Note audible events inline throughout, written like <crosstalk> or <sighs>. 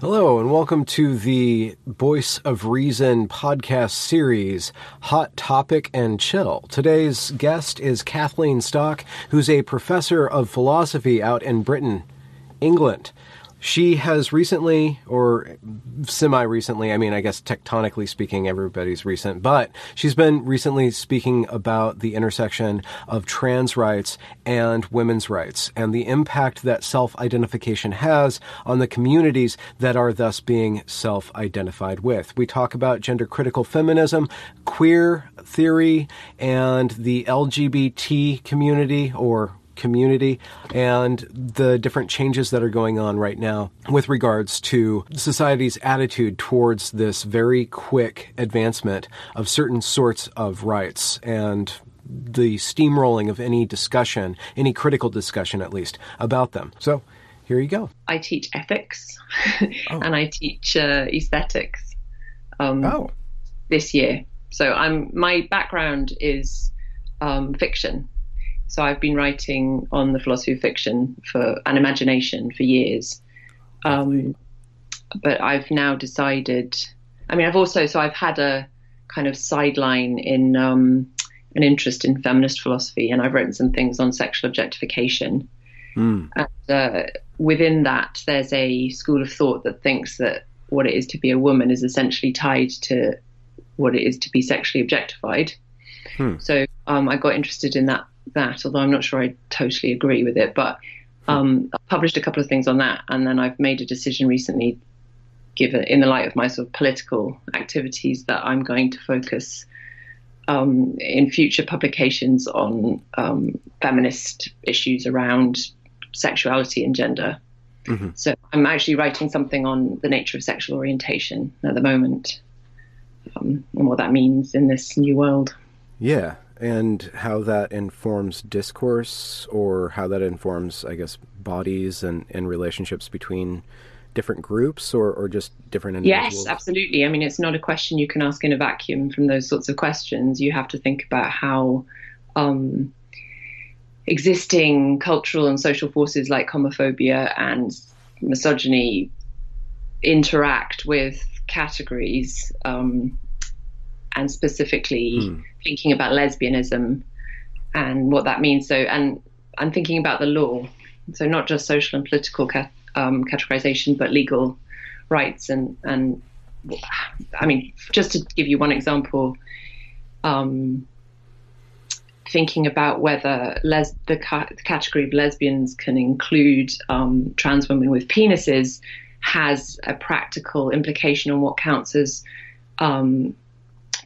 Hello, and welcome to the Voice of Reason podcast series, Hot Topic and Chill. Today's guest is Kathleen Stock, who's a professor of philosophy out in Britain, England. She has recently, or semi recently, I mean, I guess tectonically speaking, everybody's recent, but she's been recently speaking about the intersection of trans rights and women's rights and the impact that self identification has on the communities that are thus being self identified with. We talk about gender critical feminism, queer theory, and the LGBT community or community and the different changes that are going on right now with regards to society's attitude towards this very quick advancement of certain sorts of rights and the steamrolling of any discussion, any critical discussion at least, about them. So here you go. I teach ethics <laughs> oh. and I teach uh, aesthetics um, oh. this year. So I'm my background is um, fiction. So I've been writing on the philosophy of fiction for an imagination for years. Um, but I've now decided. I mean, I've also so I've had a kind of sideline in um, an interest in feminist philosophy, and I've written some things on sexual objectification. Mm. And uh, within that, there's a school of thought that thinks that what it is to be a woman is essentially tied to what it is to be sexually objectified. Hmm. So um, I got interested in that that, although I'm not sure I totally agree with it. But um, I published a couple of things on that, and then I've made a decision recently, given in the light of my sort of political activities, that I'm going to focus um, in future publications on um, feminist issues around sexuality and gender. Mm-hmm. So I'm actually writing something on the nature of sexual orientation at the moment, um, and what that means in this new world. Yeah, and how that informs discourse or how that informs, I guess, bodies and, and relationships between different groups or, or just different individuals? Yes, absolutely. I mean, it's not a question you can ask in a vacuum from those sorts of questions. You have to think about how um, existing cultural and social forces like homophobia and misogyny interact with categories um, and specifically mm. Thinking about lesbianism and what that means. So, and I'm thinking about the law. So, not just social and political ca- um, categorization, but legal rights. And, and I mean, just to give you one example, um, thinking about whether les- the, ca- the, category of lesbians can include um, trans women with penises has a practical implication on what counts as um,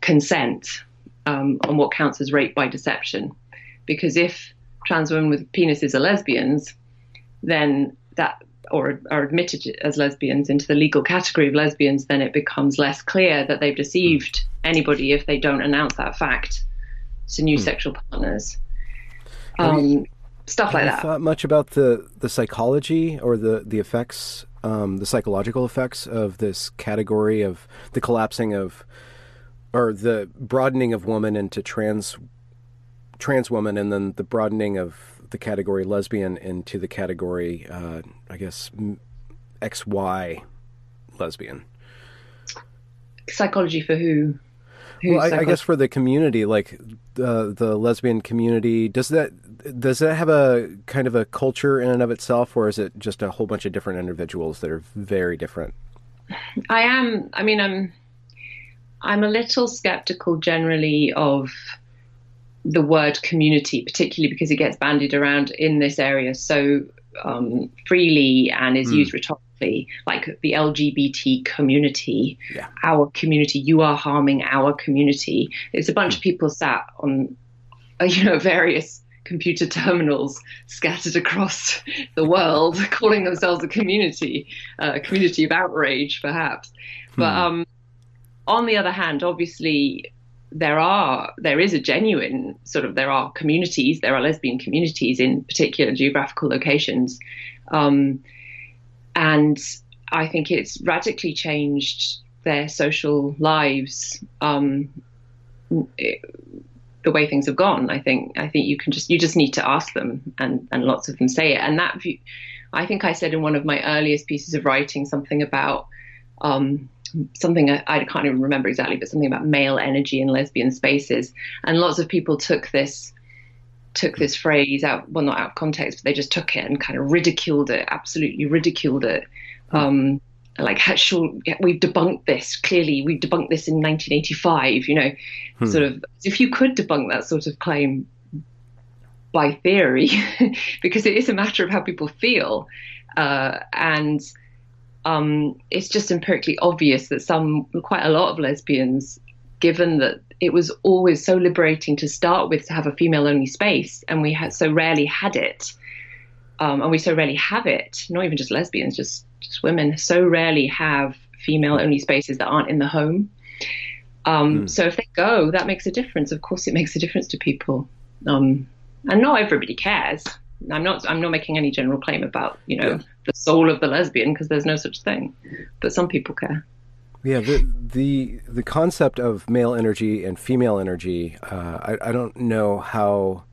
consent um, on what counts as rape by deception. Because if trans women with penises are lesbians, then that or are admitted as lesbians into the legal category of lesbians, then it becomes less clear that they've deceived anybody if they don't announce that fact to new hmm. sexual partners. Um, stuff like that. Thought much about the the psychology or the the effects, um, the psychological effects of this category of the collapsing of or the broadening of woman into trans trans woman, and then the broadening of the category lesbian into the category, uh, I guess, XY lesbian. Psychology for who? well, I, I, guess for the community, like the the lesbian community, does that does that have a kind of a culture in and of itself, or is it just a whole bunch of different individuals that are very different? I am. I mean, I'm I'm a little skeptical generally of the word community, particularly because it gets bandied around in this area so um, freely and is mm. used rhetorically, like the LGBT community, yeah. our community. You are harming our community. It's a bunch mm. of people sat on, uh, you know, various computer terminals scattered across the world, <laughs> calling themselves a community, uh, a community of outrage, perhaps. But hmm. um, on the other hand, obviously, there are there is a genuine sort of there are communities, there are lesbian communities in particular geographical locations, um, and I think it's radically changed their social lives. Um, it, the way things have gone. I think I think you can just you just need to ask them, and and lots of them say it. And that view, I think I said in one of my earliest pieces of writing something about um, something I, I, can't even remember exactly, but something about male energy in lesbian spaces. And lots of people took this took this phrase out well not out of context, but they just took it and kind of ridiculed it, absolutely ridiculed it. Hmm. Um, like sure we've debunked this clearly we debunked this in 1985 you know hmm. sort of if you could debunk that sort of claim by theory <laughs> because it is a matter of how people feel uh, and um, it's just empirically obvious that some quite a lot of lesbians given that it was always so liberating to start with to have a female only space and we had so rarely had it um, and we so rarely have it not even just lesbians just just women so rarely have female only spaces that aren't in the home. Um, mm. So if they go, that makes a difference. Of course, it makes a difference to people. Um, and not everybody cares. I'm not. I'm not making any general claim about you know yeah. the soul of the lesbian because there's no such thing. But some people care. Yeah, the the the concept of male energy and female energy. Uh, I, I don't know how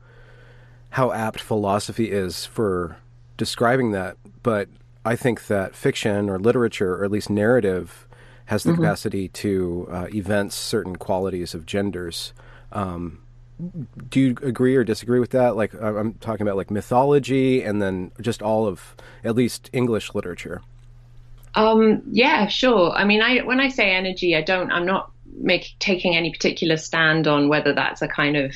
how apt philosophy is for describing that, but I think that fiction or literature, or at least narrative, has the mm-hmm. capacity to uh, evince certain qualities of genders. Um, do you agree or disagree with that? Like, I'm talking about like mythology and then just all of at least English literature. Um, yeah, sure. I mean, I when I say energy, I don't. I'm not making taking any particular stand on whether that's a kind of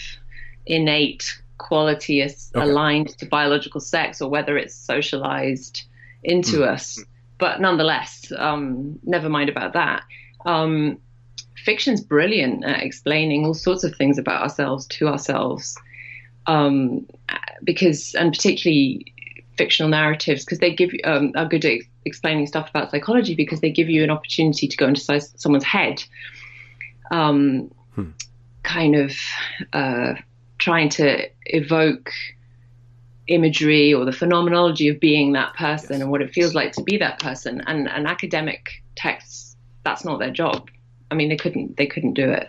innate quality as okay. aligned to biological sex or whether it's socialized into mm. us. But nonetheless, um, never mind about that. Um, fiction's brilliant at explaining all sorts of things about ourselves to ourselves, um, because and particularly fictional narratives because they give you um, are good at explaining stuff about psychology because they give you an opportunity to go into someone's head, um, hmm. kind of uh, trying to evoke imagery or the phenomenology of being that person yes. and what it feels like to be that person. And, and academic texts, that's not their job. I mean, they couldn't they couldn't do it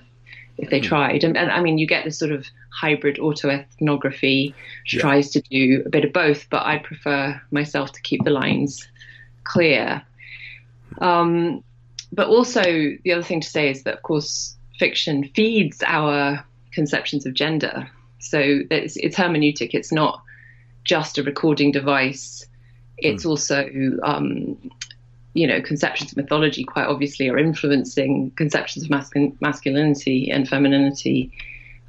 if they mm. tried. And, and, I mean, you get this sort of hybrid autoethnography, which yeah. tries to do a bit of both, but I prefer myself to keep the lines clear. Um, but also, the other thing to say is that, of course, fiction feeds our conceptions of gender. So it's, it's hermeneutic. It's not just a recording device. It's mm. also, um, you know, conceptions of mythology quite obviously are influencing conceptions of masculin- masculinity and femininity.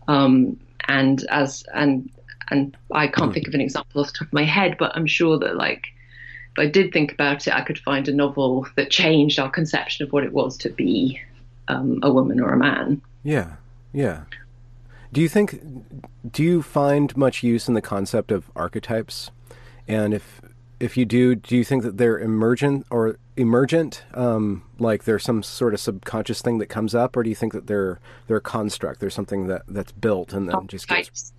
Um, and as and and I can't think of an example off the top of my head, but I'm sure that like if I did think about it, I could find a novel that changed our conception of what it was to be um, a woman or a man. Yeah, yeah. Do you think? Do you find much use in the concept of archetypes? And if if you do, do you think that they're emergent or emergent, um, like there's some sort of subconscious thing that comes up, or do you think that they're they're a construct? There's something that that's built and then just gets.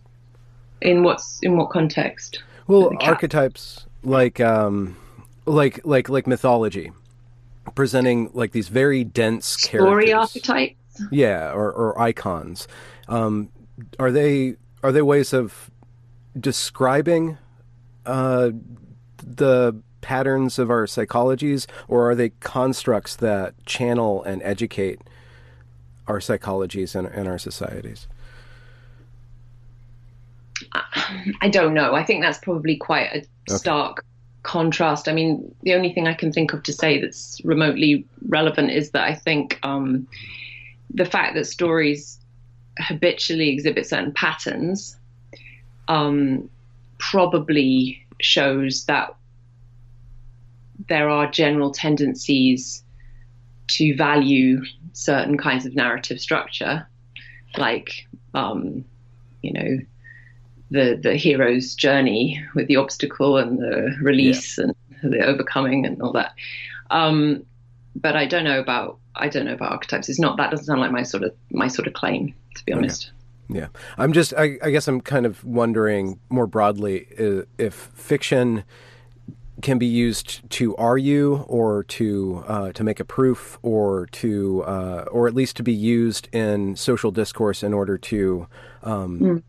In what's in what context? Well, archetypes like um, like like like mythology, presenting like these very dense story characters. archetypes. Yeah, or or icons. Um, are they are they ways of describing uh, the patterns of our psychologies, or are they constructs that channel and educate our psychologies and, and our societies? I don't know. I think that's probably quite a okay. stark contrast. I mean, the only thing I can think of to say that's remotely relevant is that I think um, the fact that stories habitually exhibit certain patterns um, probably shows that there are general tendencies to value certain kinds of narrative structure, like, um, you know, the the hero's journey with the obstacle and the release yeah. and the overcoming and all that. Um, but I don't know about I don't know about archetypes. It's not that doesn't sound like my sort of my sort of claim, to be honest. Okay. Yeah, I'm just I, I, guess I'm kind of wondering more broadly if fiction can be used to argue or to uh, to make a proof or to uh, or at least to be used in social discourse in order to um, mm.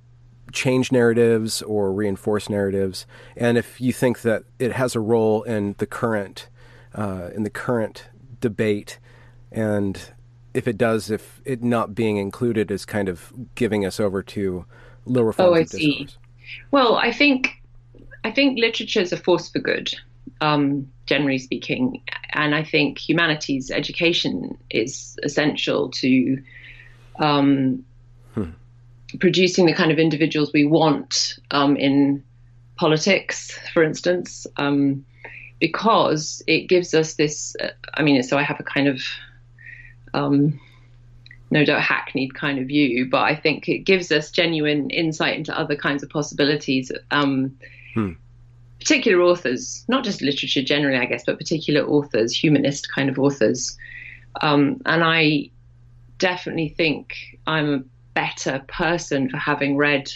change narratives or reinforce narratives. And if you think that it has a role in the current uh, in the current debate, and if it does, if it not being included is kind of giving us over to lower forms oh, I of see. discourse. Well, I think I think literature is a force for good, um, generally speaking, and I think humanities education is essential to um, hmm. producing the kind of individuals we want um, in politics, for instance. Um, because it gives us this. Uh, I mean, so I have a kind of um, no doubt hackneyed kind of view, but I think it gives us genuine insight into other kinds of possibilities. Um, hmm. Particular authors, not just literature generally, I guess, but particular authors, humanist kind of authors. Um, and I definitely think I'm a better person for having read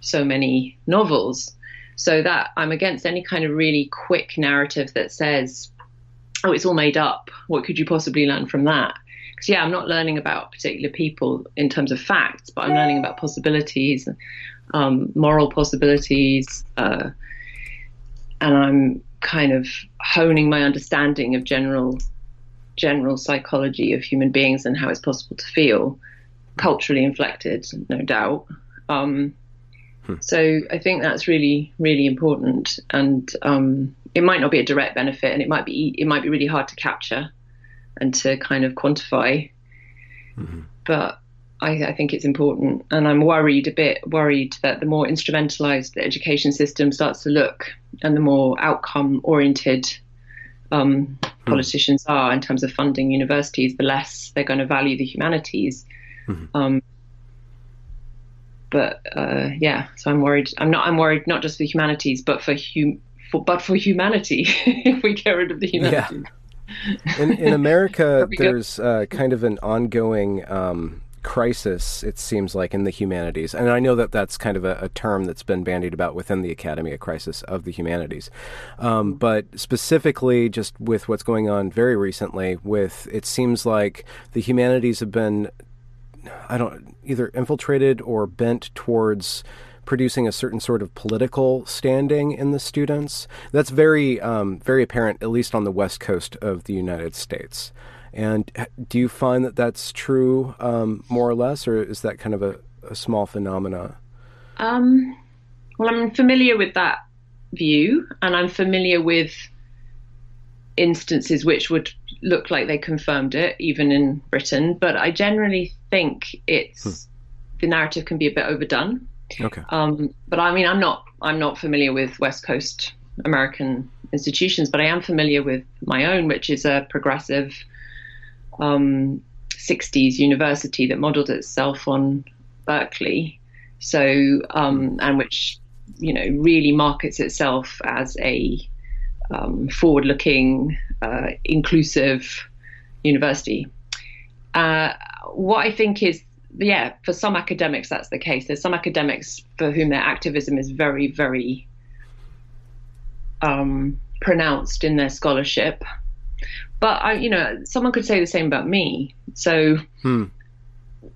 so many novels so that I'm against any kind of really quick narrative that says, oh, it's all made up. What could you possibly learn from that? Because, yeah, I'm not learning about particular people in terms of facts, but I'm learning about possibilities, um, moral possibilities, uh, and I'm kind of honing my understanding of general general psychology of human beings and how it's possible to feel, culturally inflected, no doubt. Um, Hmm. So I think that's really, really important, and um, it might not be a direct benefit, and it might be it might be really hard to capture and to kind of quantify. Mm-hmm. But I, I, think it's important, and I'm worried a bit worried that the more instrumentalized the education system starts to look, and the more outcome oriented um, hmm. politicians are in terms of funding universities, the less they're going to value the humanities. Mm-hmm. Um, but uh, yeah, so I'm worried. I'm not. I'm worried not just for humanities, but for hum, for, but for humanity. <laughs> if we get rid of the humanities. Yeah. In, in America, <laughs> there's uh, kind of an ongoing um, crisis, it seems like, in the humanities. And I know that that's kind of a, a, term that's been bandied about within the academy, a crisis of the humanities. Um, mm-hmm. but specifically, just with what's going on very recently, with it seems like the humanities have been I don't either infiltrated or bent towards producing a certain sort of political standing in the students. That's very um, very apparent, at least on the west coast of the United States. And do you find that that's true um, more or less, or is that kind of a, a small phenomena? Um, well, I'm familiar with that view, and I'm familiar with instances which would look like they confirmed it, even in Britain. But I generally think it's hmm. the narrative can be a bit overdone. Okay. Um, but I mean, I'm not I'm not familiar with West Coast American institutions, but I am familiar with my own, which is a progressive um, 60s university that modeled itself on Berkeley. So, um, and which, you know, really markets itself as a um, forward looking, uh, inclusive university. Uh, what I think is, yeah, for some academics, that's the case. There's some academics for whom their activism is very, very um, pronounced in their scholarship. But I, you know, someone could say the same about me. So hmm.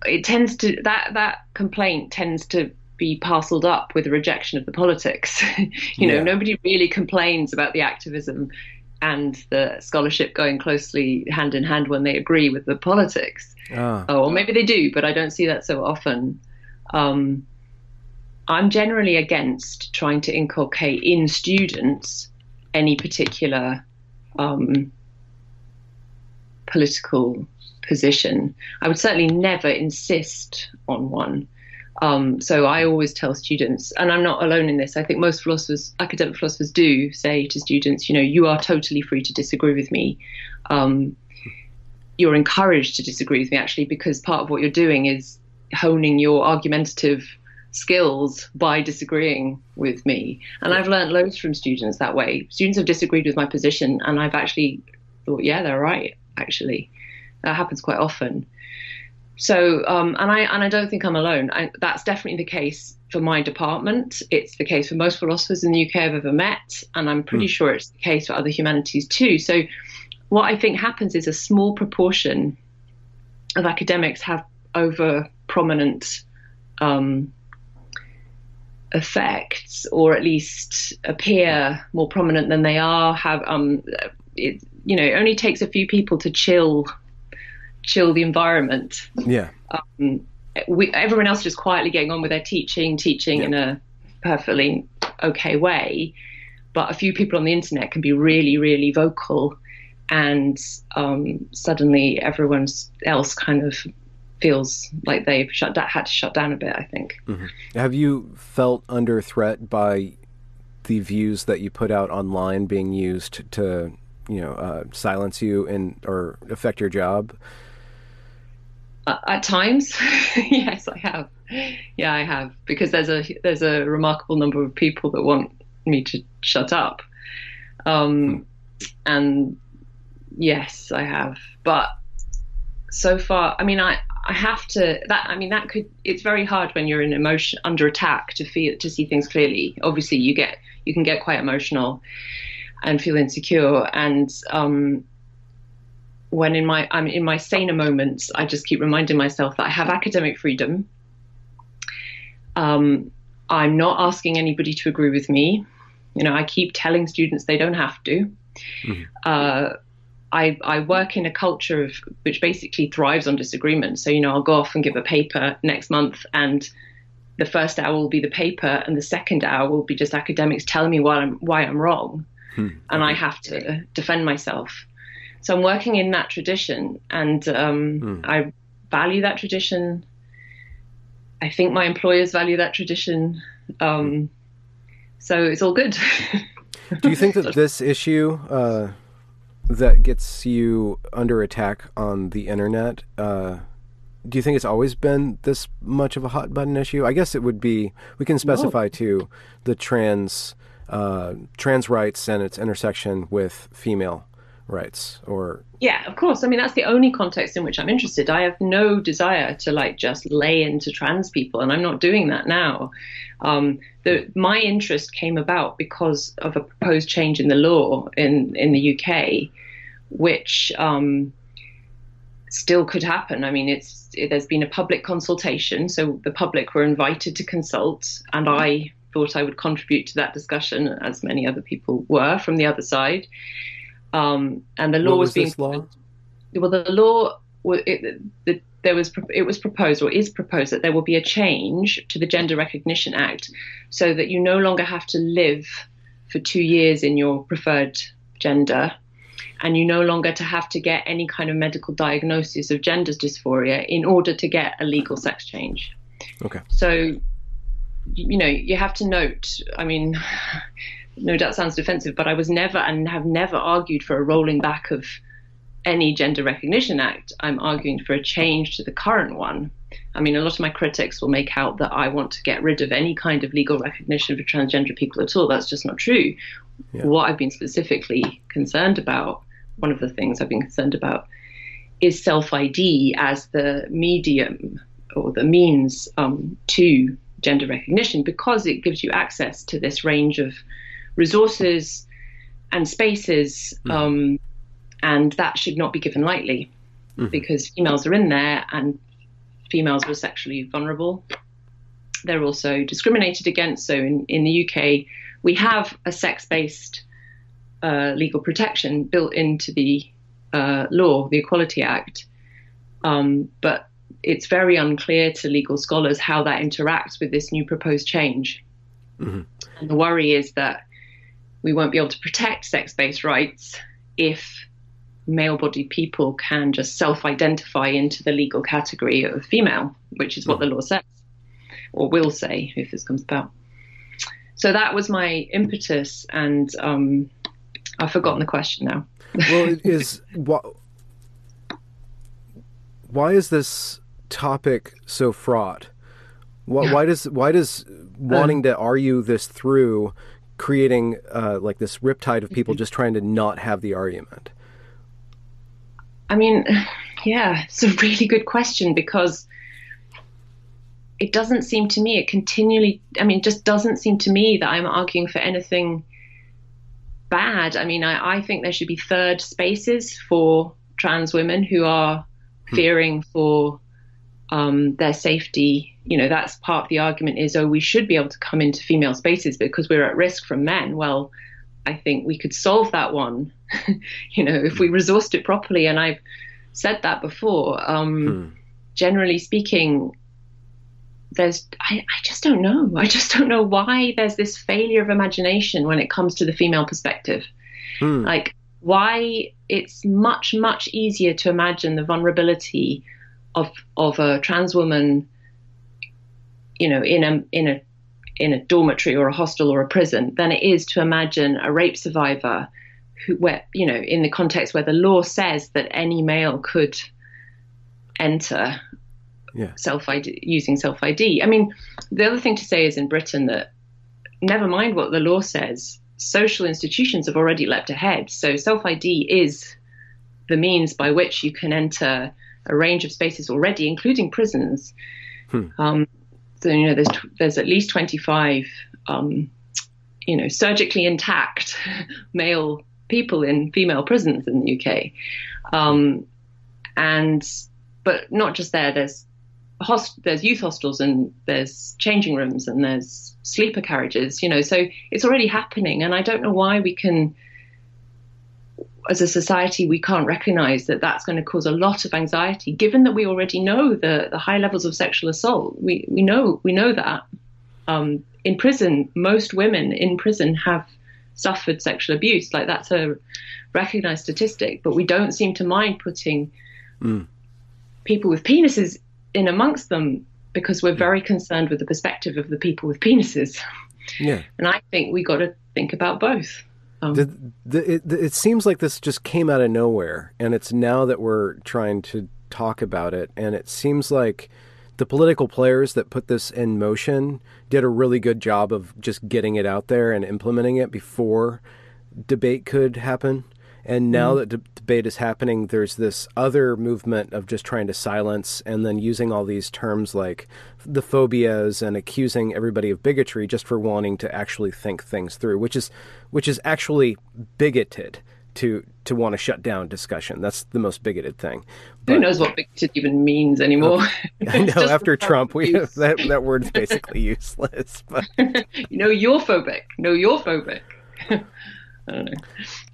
it tends to that that complaint tends to be parceled up with a rejection of the politics. <laughs> you know, nobody really complains about the activism and the scholarship going closely hand in hand when they agree with the politics. Ah. Oh, or maybe they do, but I don't see that so often. Um, I'm generally against trying to inculcate in students any particular um, political position. I would certainly never insist on one. Um, so I always tell students, and I'm not alone in this. I think most philosophers, academic philosophers, do say to students, you know, you are totally free to disagree with me. Um, you're encouraged to disagree with me actually, because part of what you're doing is honing your argumentative skills by disagreeing with me. And I've learned loads from students that way. Students have disagreed with my position, and I've actually thought, yeah, they're right, actually. That happens quite often. So, um, and I and I don't think I'm alone. I, that's definitely the case for my department. It's the case for most philosophers in the UK I've ever met, and I'm pretty mm. sure it's the case for other humanities too. So, what I think happens is a small proportion of academics have over prominent um, effects, or at least appear more prominent than they are. Have um, it, you know, it only takes a few people to chill, chill the environment. Yeah. Um, we, everyone else just quietly getting on with their teaching, teaching yeah. in a perfectly okay way. But a few people on the internet can be really, really vocal, and um, suddenly everyone else kind of feels like they've shut that had to shut down a bit. I think. Mm-hmm. Have you felt under threat by the views that you put out online being used to, you know, uh, silence you and or affect your job? Uh, at times, <laughs> yes, I have. Yeah, I have because there's a there's a remarkable number of people that want me to shut up, um, and yes, I have. But so far, I mean, I I have to that I mean that could it's very hard when you're in emotion under attack to feel to see things clearly. Obviously, you get you can get quite emotional and feel insecure and um, when in my I'm in my saner moments, I just keep reminding myself that I have academic freedom. Um, I'm not asking anybody to agree with me. You know, I keep telling students they don't have to. Mm-hmm. Uh, I, I work in a culture of which basically thrives on disagreement. So, you know, I'll go off and give a paper next month and the first hour will be the paper and the second hour will be just academics telling me why I'm why I'm wrong. Hmm. And I have to defend myself. So I'm working in that tradition and um, hmm. I value that tradition. I think my employers value that tradition. Um, so it's all good. Do you think <laughs> that this issue uh that gets you under attack on the internet, uh, do you think it's always been this much of a hot button issue? I guess it would be. We can specify no. too the trans uh, trans rights and its intersection with female rights, or yeah, of course. I mean, that's the only context in which I'm interested. I have no desire to like just lay into trans people, and I'm not doing that now. Um, the, my interest came about because of a proposed change in the law in in the UK, which um, still could happen. I mean, it's it, there's been a public consultation, so the public were invited to consult, and I thought I would contribute to that discussion, as many other people were from the other side. Um, and the law what was, was being law? well, the law it, the, there was it was proposed or is proposed that there will be a change to the Gender Recognition Act, so that you no longer have to live for two years in your preferred gender and you no longer to have to get any kind of medical diagnosis of gender dysphoria in order to get a legal sex change. Okay. So, you know, you have to note. I mean, no doubt sounds defensive, but I was never and have never argued for a rolling back of any Gender Recognition Act. I'm arguing for a change to the current one. I mean, a lot of my critics will make out that I want to get rid of any kind of legal recognition for transgender people at all. That's just not true. Yeah. What I've been specifically concerned about one of the things I've been concerned about is self ID as the medium or the means um, to gender recognition because it gives you access to this range of resources and spaces, mm-hmm. um, and that should not be given lightly mm-hmm. because females are in there and females were sexually vulnerable. They're also discriminated against. So in, in the UK, we have a sex based uh, legal protection built into the uh, law, the Equality Act. Um, but it's very unclear to legal scholars how that interacts with this new proposed change. Mm-hmm. And the worry is that we won't be able to protect sex based rights if male bodied people can just self identify into the legal category of female, which is what the law says, or will say if this comes about. So that was my impetus, and um, I've forgotten the question now. <laughs> well, it is what? Why is this topic so fraught? Why, why does why does wanting um, to argue this through creating uh, like this riptide of people mm-hmm. just trying to not have the argument? I mean, yeah, it's a really good question because it doesn't seem to me, it continually, I mean, just doesn't seem to me that I'm arguing for anything bad. I mean, I, I think there should be third spaces for trans women who are hmm. fearing for um, their safety. You know, that's part of the argument is, oh, we should be able to come into female spaces because we're at risk from men. Well, I think we could solve that one, <laughs> you know, if we resourced it properly. And I've said that before. Um, hmm. Generally speaking, there's I, I just don't know. I just don't know why there's this failure of imagination when it comes to the female perspective. Hmm. Like why it's much much easier to imagine the vulnerability of of a trans woman, you know, in a in a in a dormitory or a hostel or a prison than it is to imagine a rape survivor who where you know in the context where the law says that any male could enter yeah. self ID using self ID. I mean, the other thing to say is in Britain that never mind what the law says, social institutions have already leapt ahead. So self ID is the means by which you can enter a range of spaces already, including prisons. Hmm. Um, so you know, there's there's at least 25, um, you know, surgically intact <laughs> male people in female prisons in the UK, um, and but not just there. There's host- there's youth hostels and there's changing rooms and there's sleeper carriages. You know, so it's already happening, and I don't know why we can as a society, we can't recognize that that's going to cause a lot of anxiety, given that we already know the, the high levels of sexual assault. We, we know we know that. Um, in prison, most women in prison have suffered sexual abuse. Like that's a recognized statistic, but we don't seem to mind putting mm. people with penises in amongst them because we're very concerned with the perspective of the people with penises. Yeah. And I think we got to think about both. Um, the, the, it, it seems like this just came out of nowhere, and it's now that we're trying to talk about it, and it seems like the political players that put this in motion did a really good job of just getting it out there and implementing it before debate could happen. And now mm-hmm. that de- debate is happening, there's this other movement of just trying to silence and then using all these terms like the phobias and accusing everybody of bigotry just for wanting to actually think things through, which is which is actually bigoted to to want to shut down discussion. That's the most bigoted thing. But, Who knows what bigoted even means anymore? <laughs> <laughs> I know. after Trump, we that that word's basically <laughs> useless. But you know, you're phobic. No, you're phobic. I don't know.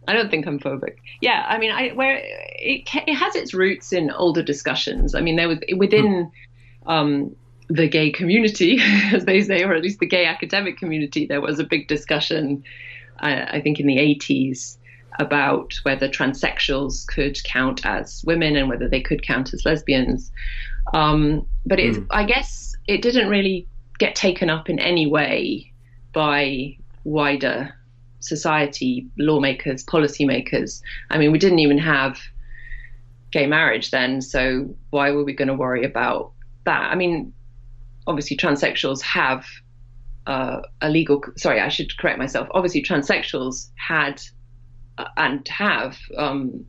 I don't think I'm phobic. Yeah, I mean, I where it it has its roots in older discussions. I mean, there was within um, the gay community, <laughs> as they say, or at least the gay academic community, there was a big discussion. I, I think in the 80s about whether transsexuals could count as women and whether they could count as lesbians. Um, but it, mm. I guess it didn't really get taken up in any way by wider society, lawmakers, policymakers. I mean, we didn't even have gay marriage then, so why were we going to worry about that? I mean, obviously, transsexuals have uh, a legal. Sorry, I should correct myself. Obviously, transsexuals had uh, and have um,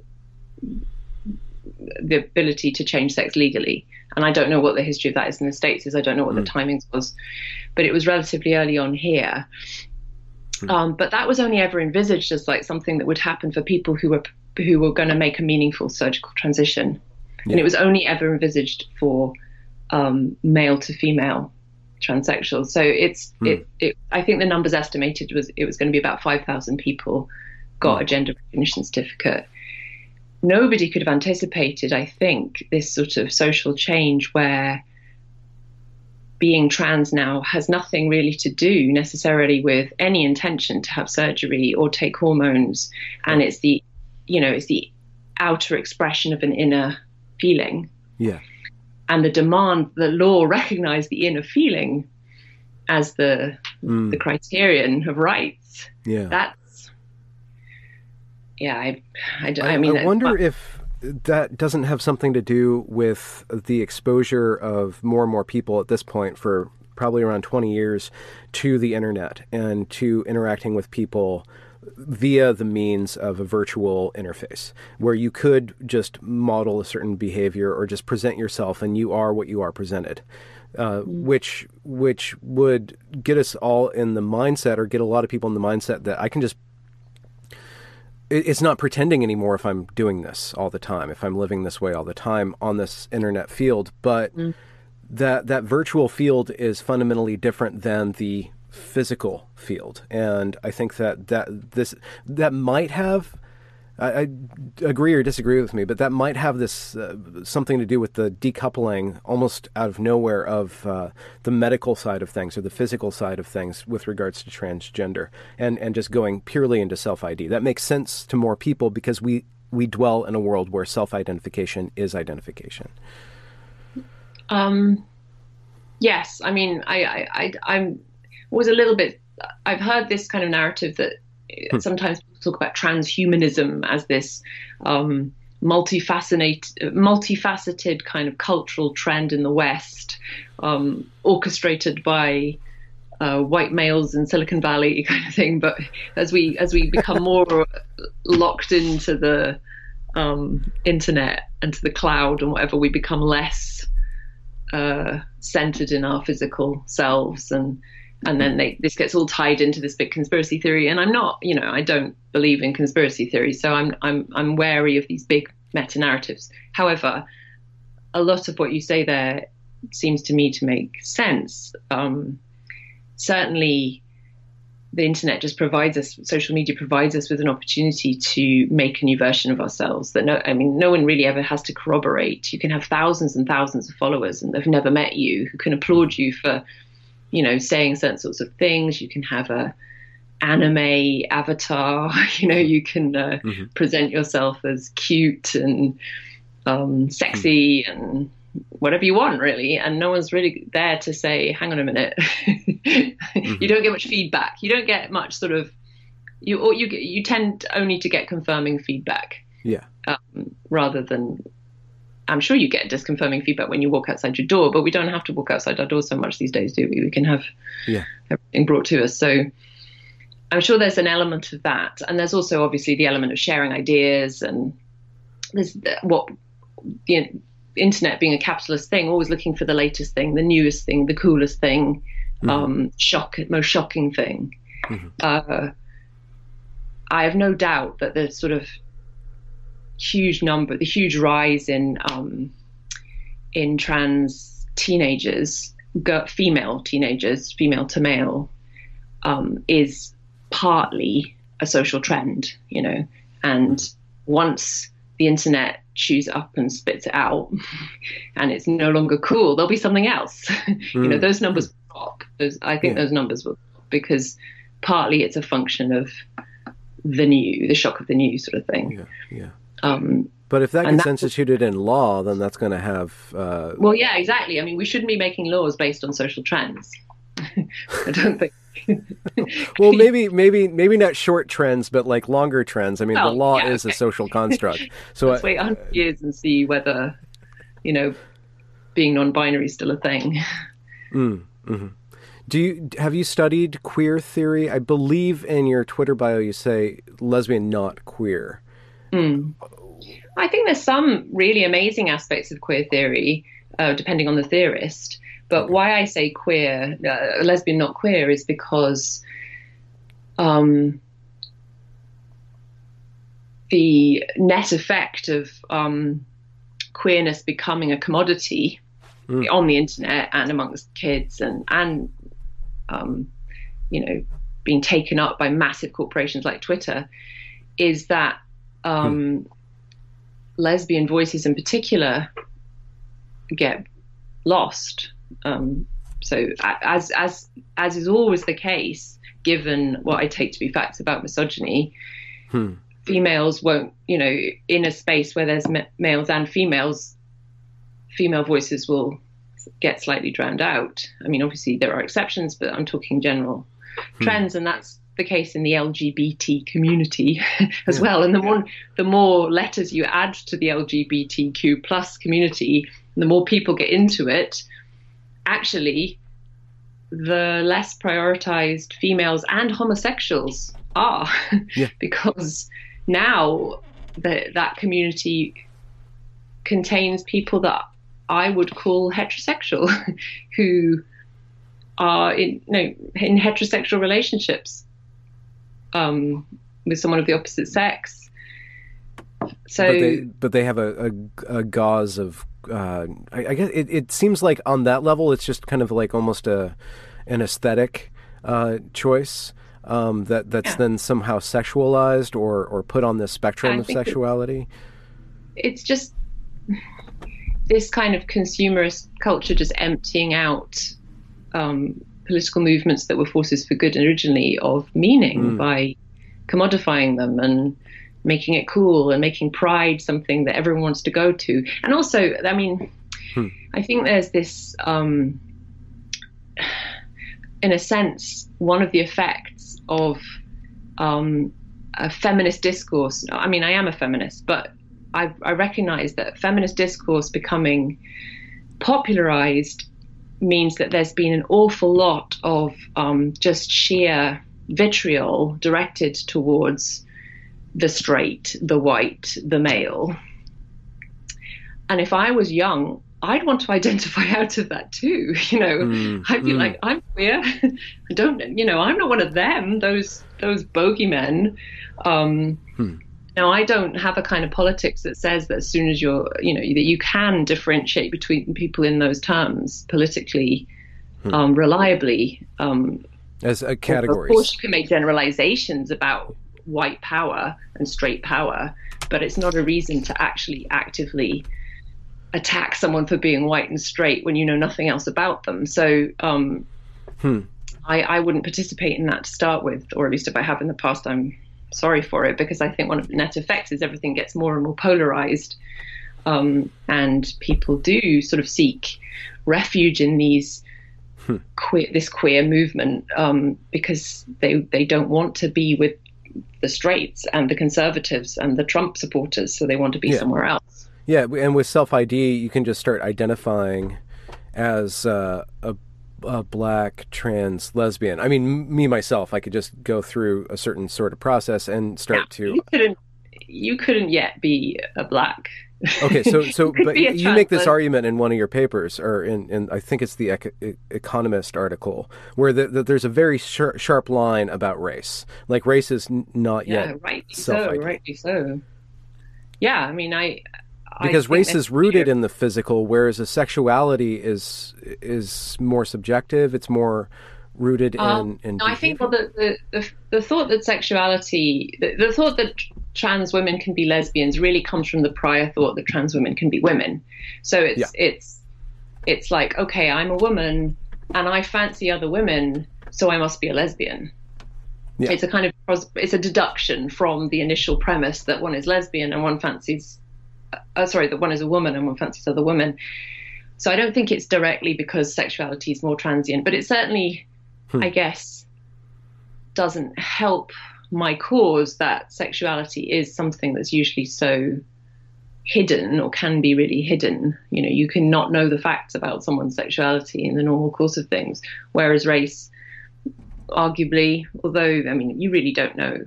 the ability to change sex legally. And I don't know what the history of that is in the States is. I don't know what mm. the hmm. timings was, but it was relatively early on here. Hmm. Um, but that was only ever envisaged as like something that would happen for people who were who were going to make a meaningful surgical transition, yeah. and it was only ever envisaged for um, male to female transsexuals. So it's mm. it, it, I think the numbers estimated was it was going to be about five thousand people got mm. a gender recognition certificate. Nobody could have anticipated, I think, this sort of social change where being trans now has nothing really to do necessarily with any intention to have surgery or take hormones. And it's the you know it's the outer expression of an inner feeling. Yeah. And the demand the law recognize the inner feeling as the mm. the criterion of rights. Yeah. That's yeah i i, I, I mean i wonder if that doesn't have something to do with the exposure of more and more people at this point for probably around 20 years to the internet and to interacting with people via the means of a virtual interface where you could just model a certain behavior or just present yourself and you are what you are presented. Uh, which which would get us all in the mindset or get a lot of people in the mindset that I can just it's not pretending anymore if I'm doing this all the time, if I'm living this way all the time on this internet field, but mm. that that virtual field is fundamentally different than the physical field, and I think that that this that might have. I, I agree or disagree with me, but that might have this uh, something to do with the decoupling almost out of nowhere of uh, the medical side of things or the physical side of things with regards to transgender, and and just going purely into self ID. That makes sense to more people because we we dwell in a world where self identification is identification. Um, yes, I mean, I, I, I I'm was a little bit. I've heard this kind of narrative that hmm. sometimes talk about transhumanism as this um, multifaceted, multifaceted kind of cultural trend in the West, um, orchestrated by uh, white males in Silicon Valley <laughs> kind of thing. But as we as we become <laughs> more locked into the um, internet and to the cloud and whatever, we become less uh, centered in our physical selves and and then they, this gets all tied into this big conspiracy theory. And I'm not, you know, I don't believe in conspiracy theories, so I'm I'm I'm wary of these big meta narratives. However, a lot of what you say there seems to me to make sense. Um, certainly, the internet just provides us, social media provides us with an opportunity to make a new version of ourselves. That no, I mean, no one really ever has to corroborate. You can have thousands and thousands of followers, and they've never met you, who can applaud you for you know, saying certain sorts of things. You can have a anime avatar. <laughs> You know, you can uh, mm-hmm. present yourself as cute and um, sexy mm-hmm. and whatever you want, really. And no one's really there to say, "Hang on a minute." <laughs> mm-hmm. You don't get much feedback. You don't get much sort of you or you you tend only to get confirming feedback. Yeah. Um, rather than I'm sure you get disconfirming feedback when you walk outside your door, but we don't have to walk outside our door so much these days, do we? We can have yeah. everything brought to us. So I'm sure there's an element of that, and there's also obviously the element of sharing ideas, and there's what the internet being a capitalist thing, always looking for the latest thing, the newest thing, the coolest thing, mm-hmm. um, shock, most shocking thing. Mm-hmm. Uh, I have no doubt that there's sort of huge number, the huge rise in um, in trans teenagers, female teenagers, female to male, um, is partly a social trend, you know. And once the internet chews up and spits it out, <laughs> and it's no longer cool, there'll be something else. Mm. <laughs> you know, mm. those numbers drop. Those, I think yeah. those numbers will because partly it's a function of the new, the shock of the new sort of thing. Yeah, yeah. Um, but if that gets instituted in law, then that's going to have. Uh, well, yeah, exactly. I mean, we shouldn't be making laws based on social trends. <laughs> I don't think. <laughs> well, maybe, maybe, maybe not short trends, but like longer trends. I mean, well, the law yeah, is okay. a social construct. <laughs> So let's I, wait 100 years and see whether, you know, being non-binary is still a thing. Mm, mm-hmm. Do you have you studied queer theory? I believe in your Twitter bio you say lesbian, not queer. Mm. I think there's some really amazing aspects of queer theory, uh, depending on the theorist. But why I say queer, uh, lesbian, not queer, is because um, the net effect of um, queerness becoming a commodity mm. on the internet and amongst kids and and um, you know being taken up by massive corporations like Twitter is that um, hmm. lesbian voices in particular get lost. Um, so as as as is always the case, given what I take to be facts about misogyny, hmm. females won't, you know, in a space where there's males and females, female voices will get slightly drowned out. I mean, obviously there are exceptions, but I'm talking general hmm. trends, and that's the case in the LGBT community <laughs> as yeah. well. And the more the more letters you add to the LGBTQ plus community, the more people get into it. Actually, the less prioritized females and homosexuals are, <laughs> yeah. because now the, that community contains people that I would call heterosexual, <laughs> who are in you know, in heterosexual relationships um, with someone of the opposite sex. So, but they, but they have a, a, a gauze of. Uh, I, I, guess it, it seems like on that level, it's just kind of like almost a an aesthetic uh, choice um, that that's yeah. then somehow sexualized or or put on the spectrum of sexuality. It's just this kind of consumerist culture just emptying out um, political movements that were forces for good originally of meaning mm. by commodifying them and making it cool and making pride something that everyone wants to go to. And also, I mean, hmm. I think there's this, um, in a sense, one of the effects of um, a feminist discourse. I mean, I am a feminist, but I, I recognize that feminist discourse becoming popularized means that there's been an awful lot of um, just sheer vitriol directed towards the straight, the white, the male. And if I was young, I'd want to <laughs> identify out of that too. <laughs> You know, mm, I'd be mm. like, I'm queer. <laughs> I don't, you know, I'm not one of them. Those those bogeymen. Um, hmm. Now, I don't have a kind of politics that says that as soon as you're, you know, that you can differentiate between people in those terms politically, hmm. um, reliably. Um, as a category. Of course, you can make generalizations about white power and straight power, but it's not a reason to actually actively attack someone for being white and straight when you know nothing else about them. So, um, hmm. I, I wouldn't participate in that to start with, or at least if I have in the past, I'm sorry for it because I think one of the net effects is everything gets more and more polarized. Um, and people do sort of seek refuge in these hmm. queer, this queer movement um, because they they don't want to be with the straights and the conservatives and the Trump supporters, so they want to be yeah. somewhere else. Yeah, and with self ID, you can just start identifying as uh, a a black trans lesbian. I mean, me myself, I could just go through a certain sort of process and start yeah, to. You couldn't. You couldn't yet be a black. Okay, so <laughs> so you but you make this argument in one of your papers, or in, in I think it's the Ec- Economist article, where the, the, there's a very sharp, sharp line about race. Like race is n- not yeah, yet rightly so, rightly so. Yeah, I mean, I because race is rooted in the physical, whereas a sexuality is is more subjective. It's more rooted um, in. in I think well, the, the, the, the, thought that sexuality, the, the thought that trans women can be lesbians, really comes from the prior thought that trans women can be women. So it's yeah. it's it's like okay, I'm a woman and I fancy other women, so I must be a lesbian. Yeah. It's a kind of it's a deduction from the initial premise that one is lesbian and one fancies uh, sorry, that one is a woman and one fancies other women. So I don't think it's directly because sexuality is more transient, but it certainly, hmm. I guess, doesn't help my cause that sexuality is something that's usually so hidden or can be really hidden. You know, you can not know the facts about someone's sexuality in the normal course of things, whereas race, arguably, although I mean, you really don't know.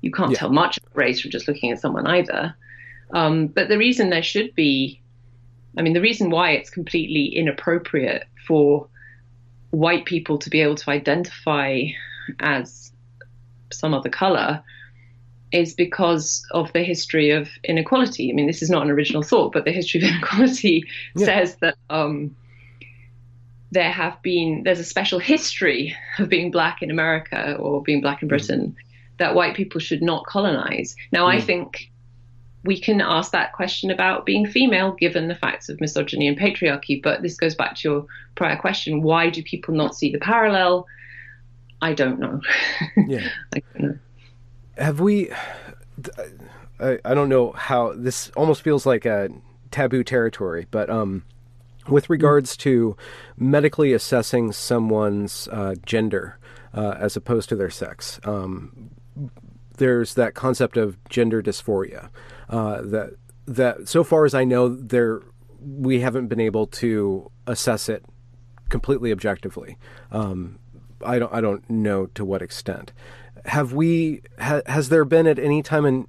You can't yeah. tell much about race from just looking at someone either. Um, but the reason there should be, I mean, the reason why it's completely inappropriate for white people to be able to identify as some other color is because of the history of inequality. I mean, this is not an original thought, but the history of <laughs> inequality yeah. says that um, there have been there's a special history of being black in America or being black in mm. Britain mm. that white people should not colonize. Now, mm. I think we can ask that question about being female given the facts of misogyny and patriarchy. But this goes back to your prior question why do people not see the parallel? I don't know. Yeah. <laughs> I don't know. Have we. I, I don't know how this almost feels like a taboo territory, but um, with regards to medically assessing someone's uh, gender uh, as opposed to their sex, um, there's that concept of gender dysphoria uh, that that so far as I know, there we haven't been able to assess it completely objectively. Um, I don't I don't know to what extent. Have we ha, has there been at any time in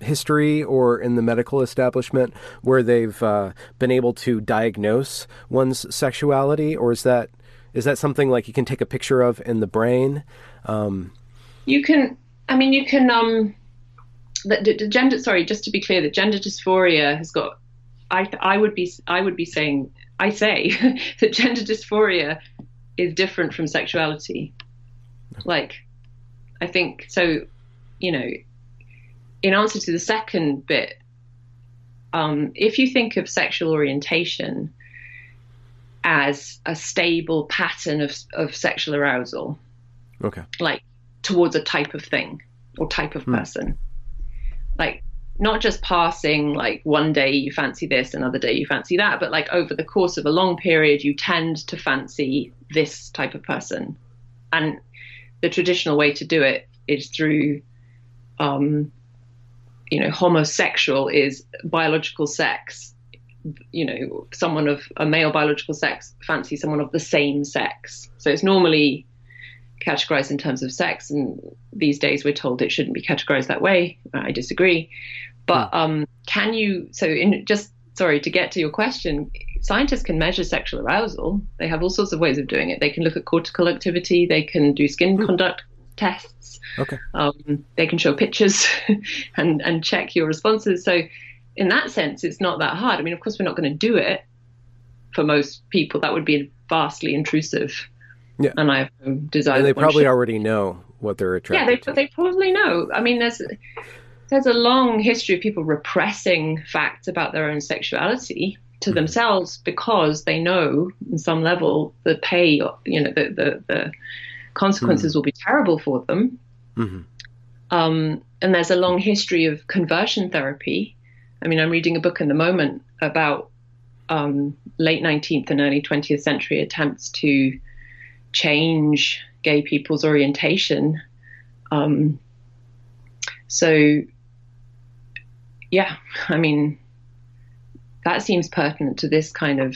history or in the medical establishment where they've uh, been able to diagnose one's sexuality, or is that is that something like you can take a picture of in the brain? Um, you can. I mean, you can. Um, the, the, gender. Sorry, just to be clear, the gender dysphoria has got. I I would be I would be saying I say <laughs> that gender dysphoria is different from sexuality. Like, I think so. You know, in answer to the second bit, um, if you think of sexual orientation as a stable pattern of, of sexual arousal, okay, like towards a type of thing or type of hmm. person, like not just passing like one day you fancy this another day you fancy that but like over the course of a long period you tend to fancy this type of person and the traditional way to do it is through um, you know, homosexual is biological sex. You know, someone of a male biological sex fancy someone of the same sex. So it's normally categorized in terms of sex, and these days we're told it shouldn't be categorized that way. I disagree. But hmm. um, can you? So, in just sorry to get to your question, scientists can measure sexual arousal. They have all sorts of ways of doing it. They can look at cortical activity. They can do skin hmm. conduct tests. Okay. Um, they can show pictures <laughs> and and check your responses. So in that sense, it's not that hard. I mean, of course, we're not going to do it for most people. That would be vastly intrusive. Yeah. And I desire. And they probably should. already know what they're attracted to. yeah, they, to. they probably know. I mean, there's there's a long history of people repressing facts about their own sexuality to mm-hmm. themselves because they know, in some level, the pay, you know, the the, the consequences mm will be terrible for them. Mm-hmm. Um, and there's a long history of conversion therapy. I mean, I'm reading a book in the moment about um, late 19th and early 20th century attempts to change gay people's orientation. Um, so, yeah, <laughs> I mean, that seems pertinent to this kind of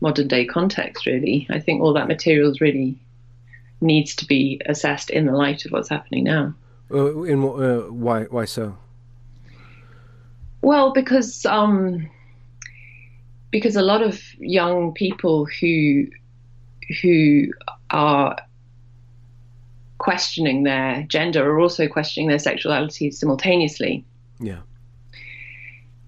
modern day context, really. I think all that material really needs to be assessed in the light of what's happening now. Uh, in uh, why why so? Well, because um, because a lot of young people who who are questioning their gender are also questioning their sexuality simultaneously. Yeah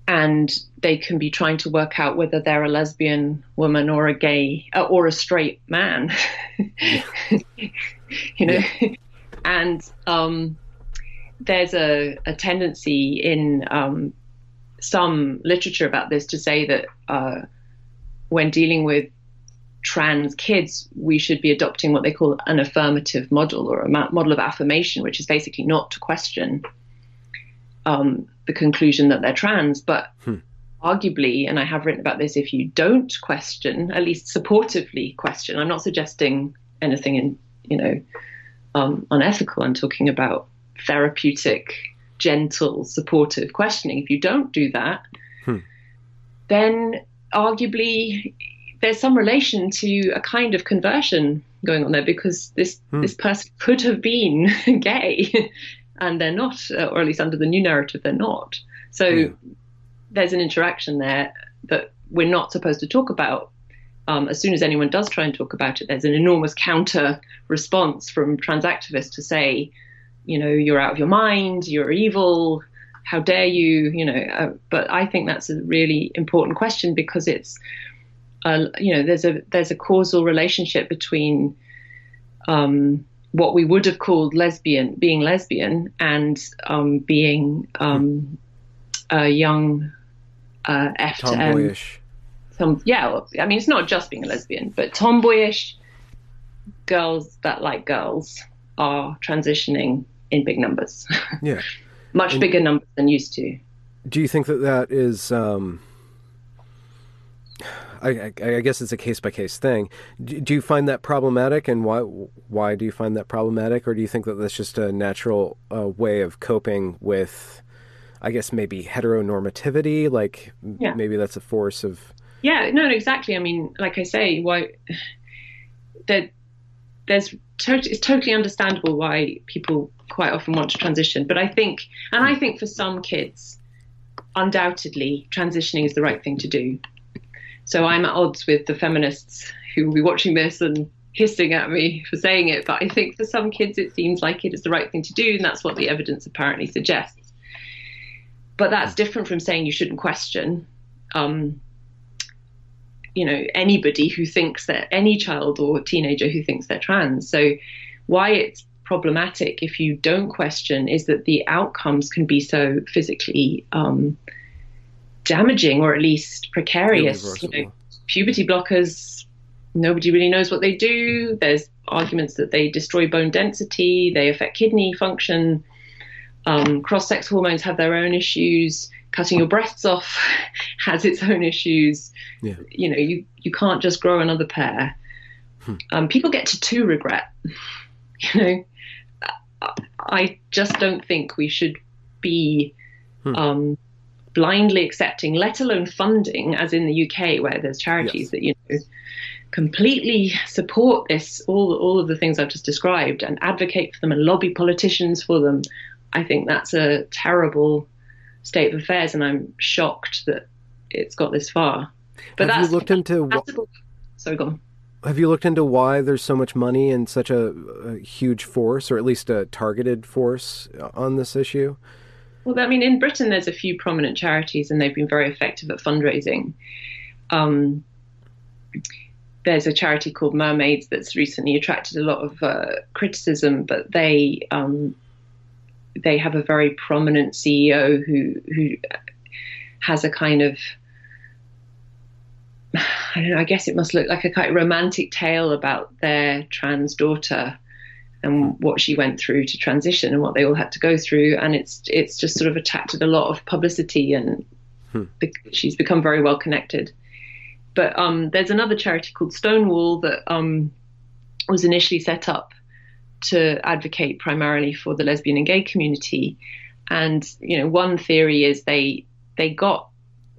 and they can be trying to work out whether they're a lesbian woman or a gay uh, or a straight man <laughs> you know yeah. and um, there's a, a, tendency in um, some literature about this to say that uh, when dealing with trans kids, we should be adopting what they call an affirmative model or a model of affirmation, which is basically not to question um, the conclusion that they're trans. But hmm. arguably, and I have written about this, if you don't question, at least supportively question, I'm not suggesting anything in, you know, um, unethical. I'm talking about therapeutic, gentle, supportive questioning. If you don't do that, hmm. then arguably there's some relation to a kind of conversion going on there because this hmm. this person could have been <laughs> gay <laughs> and they're not, uh, or at least under the new narrative, they're not. So there's an interaction there that we're not supposed to talk about. Um, as soon as anyone does try and talk about it, there's an enormous counter response from trans activists to say, you know, you're out of your mind, you're evil, how dare you, you know. Uh, but I think that's a really important question because it's, uh, you know, there's a there's a causal relationship between um, what we would have called lesbian, being lesbian, and um, being um, a young uh, F tomboyish. Some, yeah, I mean, it's not just being a lesbian, but tomboyish girls that like girls are transitioning in big numbers. <laughs> Yeah, much and bigger numbers than used to. Do you think that that is? Um I, I, guess it's a case by case thing. Do, do, you find that problematic, and why why do you find that problematic, or do you think that that's just a natural uh, way of coping with, I guess maybe heteronormativity? Like yeah. maybe that's a force of. Yeah, no, exactly. I mean, like I say, why there, there's to- it's totally understandable why people quite often want to transition. But I think, and I think for some kids, undoubtedly, transitioning is the right thing to do. So I'm at odds with the feminists who will be watching this and hissing at me for saying it. But I think for some kids, it seems like it is the right thing to do, and that's what the evidence apparently suggests. But that's different from saying you shouldn't question. Um, you know anybody who thinks that any child or teenager who thinks they're trans. So why it's problematic if you don't question is that the outcomes can be so physically um, damaging or at least precarious. You know, puberty blockers, nobody really knows what they do. There's arguments that they destroy bone density, they affect kidney function. Um, cross sex hormones have their own issues cutting your breasts off <laughs> has its own issues. Yeah. You know, you, you can't just grow another pair. Hmm. Um, people get to two regret. <laughs> You know, I just don't think we should be hmm. um, blindly accepting, let alone funding, as in the UK, where there's charities yes. that you know completely support this, all all of the things I've just described, and advocate for them and lobby politicians for them. I think that's a terrible state of affairs, and I'm shocked that it's got this far. But have you looked into what? Sorry, go on. Have you looked into why there's so much money and such a, a, huge force, or at least a targeted force, uh, on this issue? Well, I mean, in Britain, there's a few prominent charities, and they've been very effective at fundraising. Um, there's a charity called Mermaids that's recently attracted a lot of uh, criticism, but they um, they have a very prominent CEO who who has a kind of <sighs> I don't know. I guess it must look like a of romantic tale about their trans daughter and what she went through to transition and what they all had to go through. And it's it's just sort of attracted a lot of publicity, and hmm. be- she's become very well connected. But um, there's another charity called Stonewall that um, was initially set up to advocate primarily for the lesbian and gay community. And you know, one theory is they they got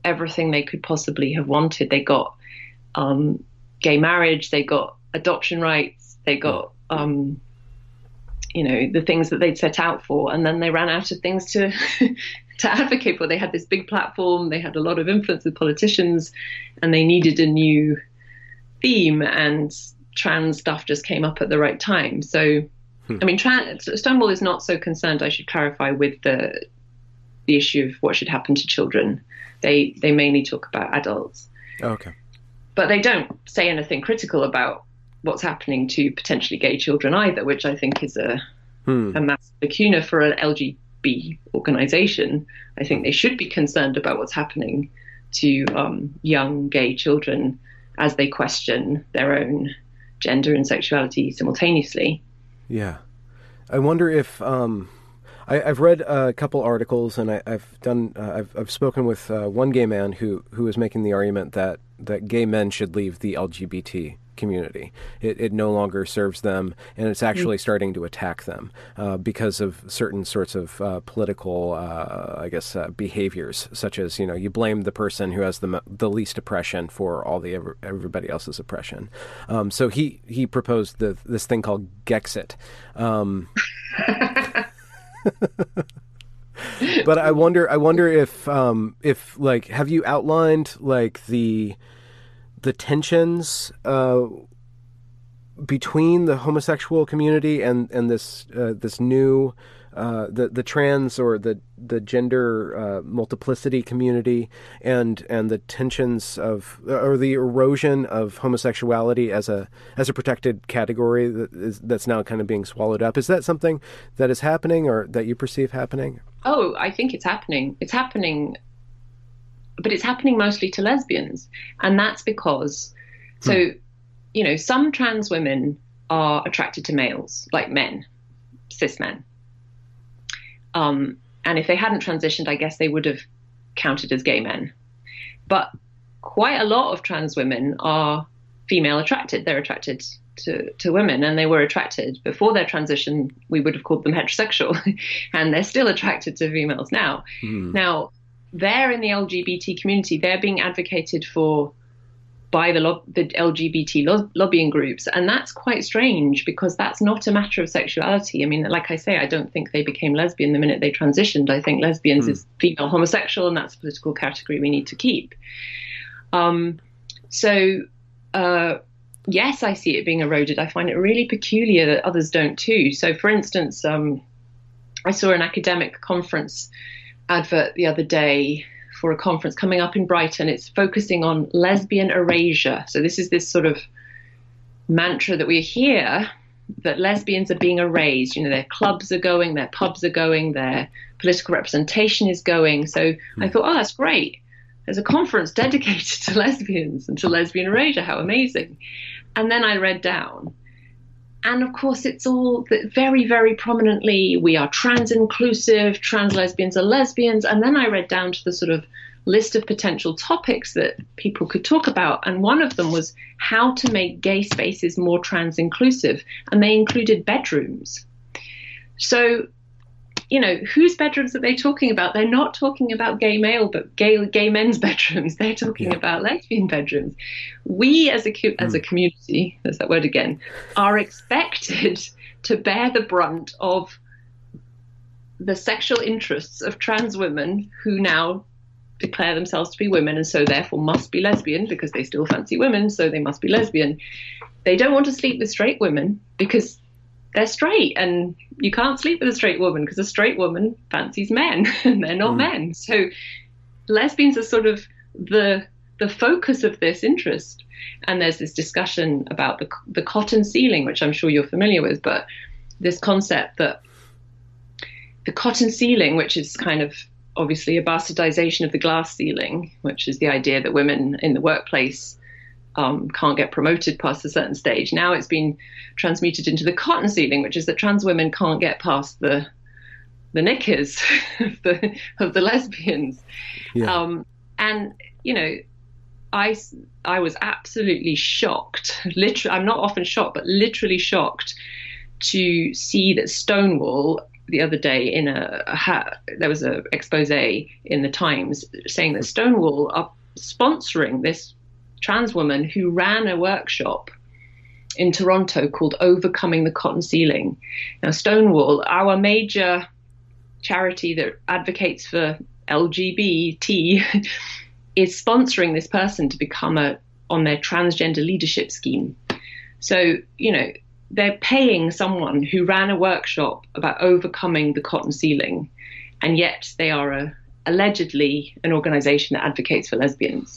everything they could possibly have wanted. They got um, gay marriage, they got adoption rights, they got um, you know the things that they'd set out for, and then they ran out of things to <laughs> to advocate for. They had this big platform, they had a lot of influence with politicians, and they needed a new theme. And trans stuff just came up at the right time. So, hmm. I mean, trans, Stonewall is not so concerned. I should clarify with the the issue of what should happen to children. They they mainly talk about adults. okay. But they don't say anything critical about what's happening to potentially gay children either, which I think is a hmm. a massive lacuna for an LGB organization. I think they should be concerned about what's happening to um, young gay children as they question their own gender and sexuality simultaneously. Yeah, I wonder if um, I, have read a couple articles and I, have done uh, I've, I've spoken with uh, one gay man who who is making the argument that that gay men should leave the LGBT community. It, it no longer serves them, and it's actually starting to attack them uh, because of certain sorts of uh, political, uh, I guess, uh, behaviors, such as you know you blame the person who has the the least oppression for all the everybody else's oppression. Um, so he he proposed the, this thing called Gexit. Um, <laughs> but I wonder, I wonder if, um, if like, have you outlined like the the tensions uh, between the homosexual community and and this uh, this new uh, the the trans or the the gender uh, multiplicity community and and the tensions of or the erosion of homosexuality as a as a protected category that is that's now kind of being swallowed up. Is that something that is happening or that you perceive happening? Oh, I think it's happening. It's happening but it's happening mostly to lesbians. And that's because, so, hmm. you know, some trans women are attracted to males, like men, cis men. Um, and if they hadn't transitioned, I guess they would have counted as gay men. But quite a lot of trans women are female attracted. They're attracted to, to women and they were attracted before their transition. We would have called them heterosexual <laughs> and they're still attracted to females now. Mm. Now, they're in the LGBT community, they're being advocated for by the, lo- the LGBT lo- lobbying groups. And that's quite strange because that's not a matter of sexuality. I mean, like I say, I don't think they became lesbian the minute they transitioned. I think lesbians mm. is female homosexual, and that's a political category we need to keep. Um, so, uh, yes, I see it being eroded. I find it really peculiar that others don't too. So, for instance, um, I saw an academic conference advert the other day for a conference coming up in Brighton. It's focusing on lesbian erasure. So this is this sort of mantra that we hear that lesbians are being erased. You know, their clubs are going, their pubs are going, their political representation is going. So hmm. I thought, oh, that's great. There's a conference <laughs> dedicated to lesbians and to lesbian erasure. How amazing. And then I read down and of course, it's all very, very prominently we are trans inclusive, trans lesbians are lesbians. And then I read down to the sort of list of potential topics that people could talk about. And one of them was how to make gay spaces more trans inclusive. And they included bedrooms. So you know, whose bedrooms are they talking about? They're not talking about gay male, but gay gay men's <laughs> bedrooms. They're talking yeah. about lesbian bedrooms. We, as a as a hmm. community, there's that word again, are expected <laughs> to bear the brunt of the sexual interests of trans women who now declare themselves to be women and so therefore must be lesbian because they still fancy women, so they must be lesbian. They don't want to sleep with straight women because they're straight and you can't sleep with a straight woman because a straight woman fancies men <laughs> and they're not mm. men. So lesbians are sort of the the focus of this interest. And there's this discussion about the the cotton ceiling, which I'm sure you're familiar with, but this concept that the cotton ceiling, which is kind of obviously a bastardization of the glass ceiling, which is the idea that women in the workplace um, can't get promoted past a certain stage. Now it's been transmuted into the cotton ceiling, which is that trans women can't get past the the knickers <laughs> of the of the lesbians. Yeah. Um, and you know, I I was absolutely shocked. Literally, I'm not often shocked, but literally shocked to see that Stonewall the other day in a, a there was a expose in the Times saying that Stonewall are sponsoring this trans woman who ran a workshop in Toronto called Overcoming the Cotton Ceiling. Now, Stonewall, our major charity that advocates for LGBT, <laughs> is sponsoring this person to become a on their transgender leadership scheme. So, you know, they're paying someone who ran a workshop about overcoming the cotton ceiling, and yet they are a, allegedly an organization that advocates for lesbians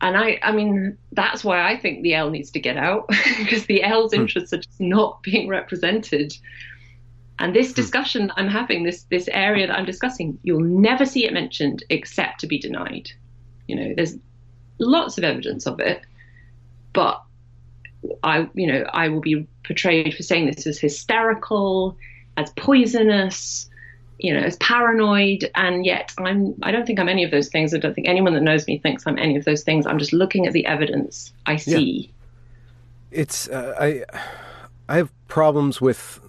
and I, I mean, that's why I think the L needs to get out <laughs> because the L's hmm. interests are just not being represented. And this hmm. discussion I'm having, this this area that I'm discussing, you'll never see it mentioned except to be denied. You know, there's lots of evidence of it, but I, you know, I will be portrayed for saying this as hysterical, as poisonous, you know, as paranoid, and yet I'm I don't think I'm any of those things. I don't think anyone that knows me thinks I'm any of those things. I'm just looking at the evidence I see. Yeah. It's uh, I I have problems with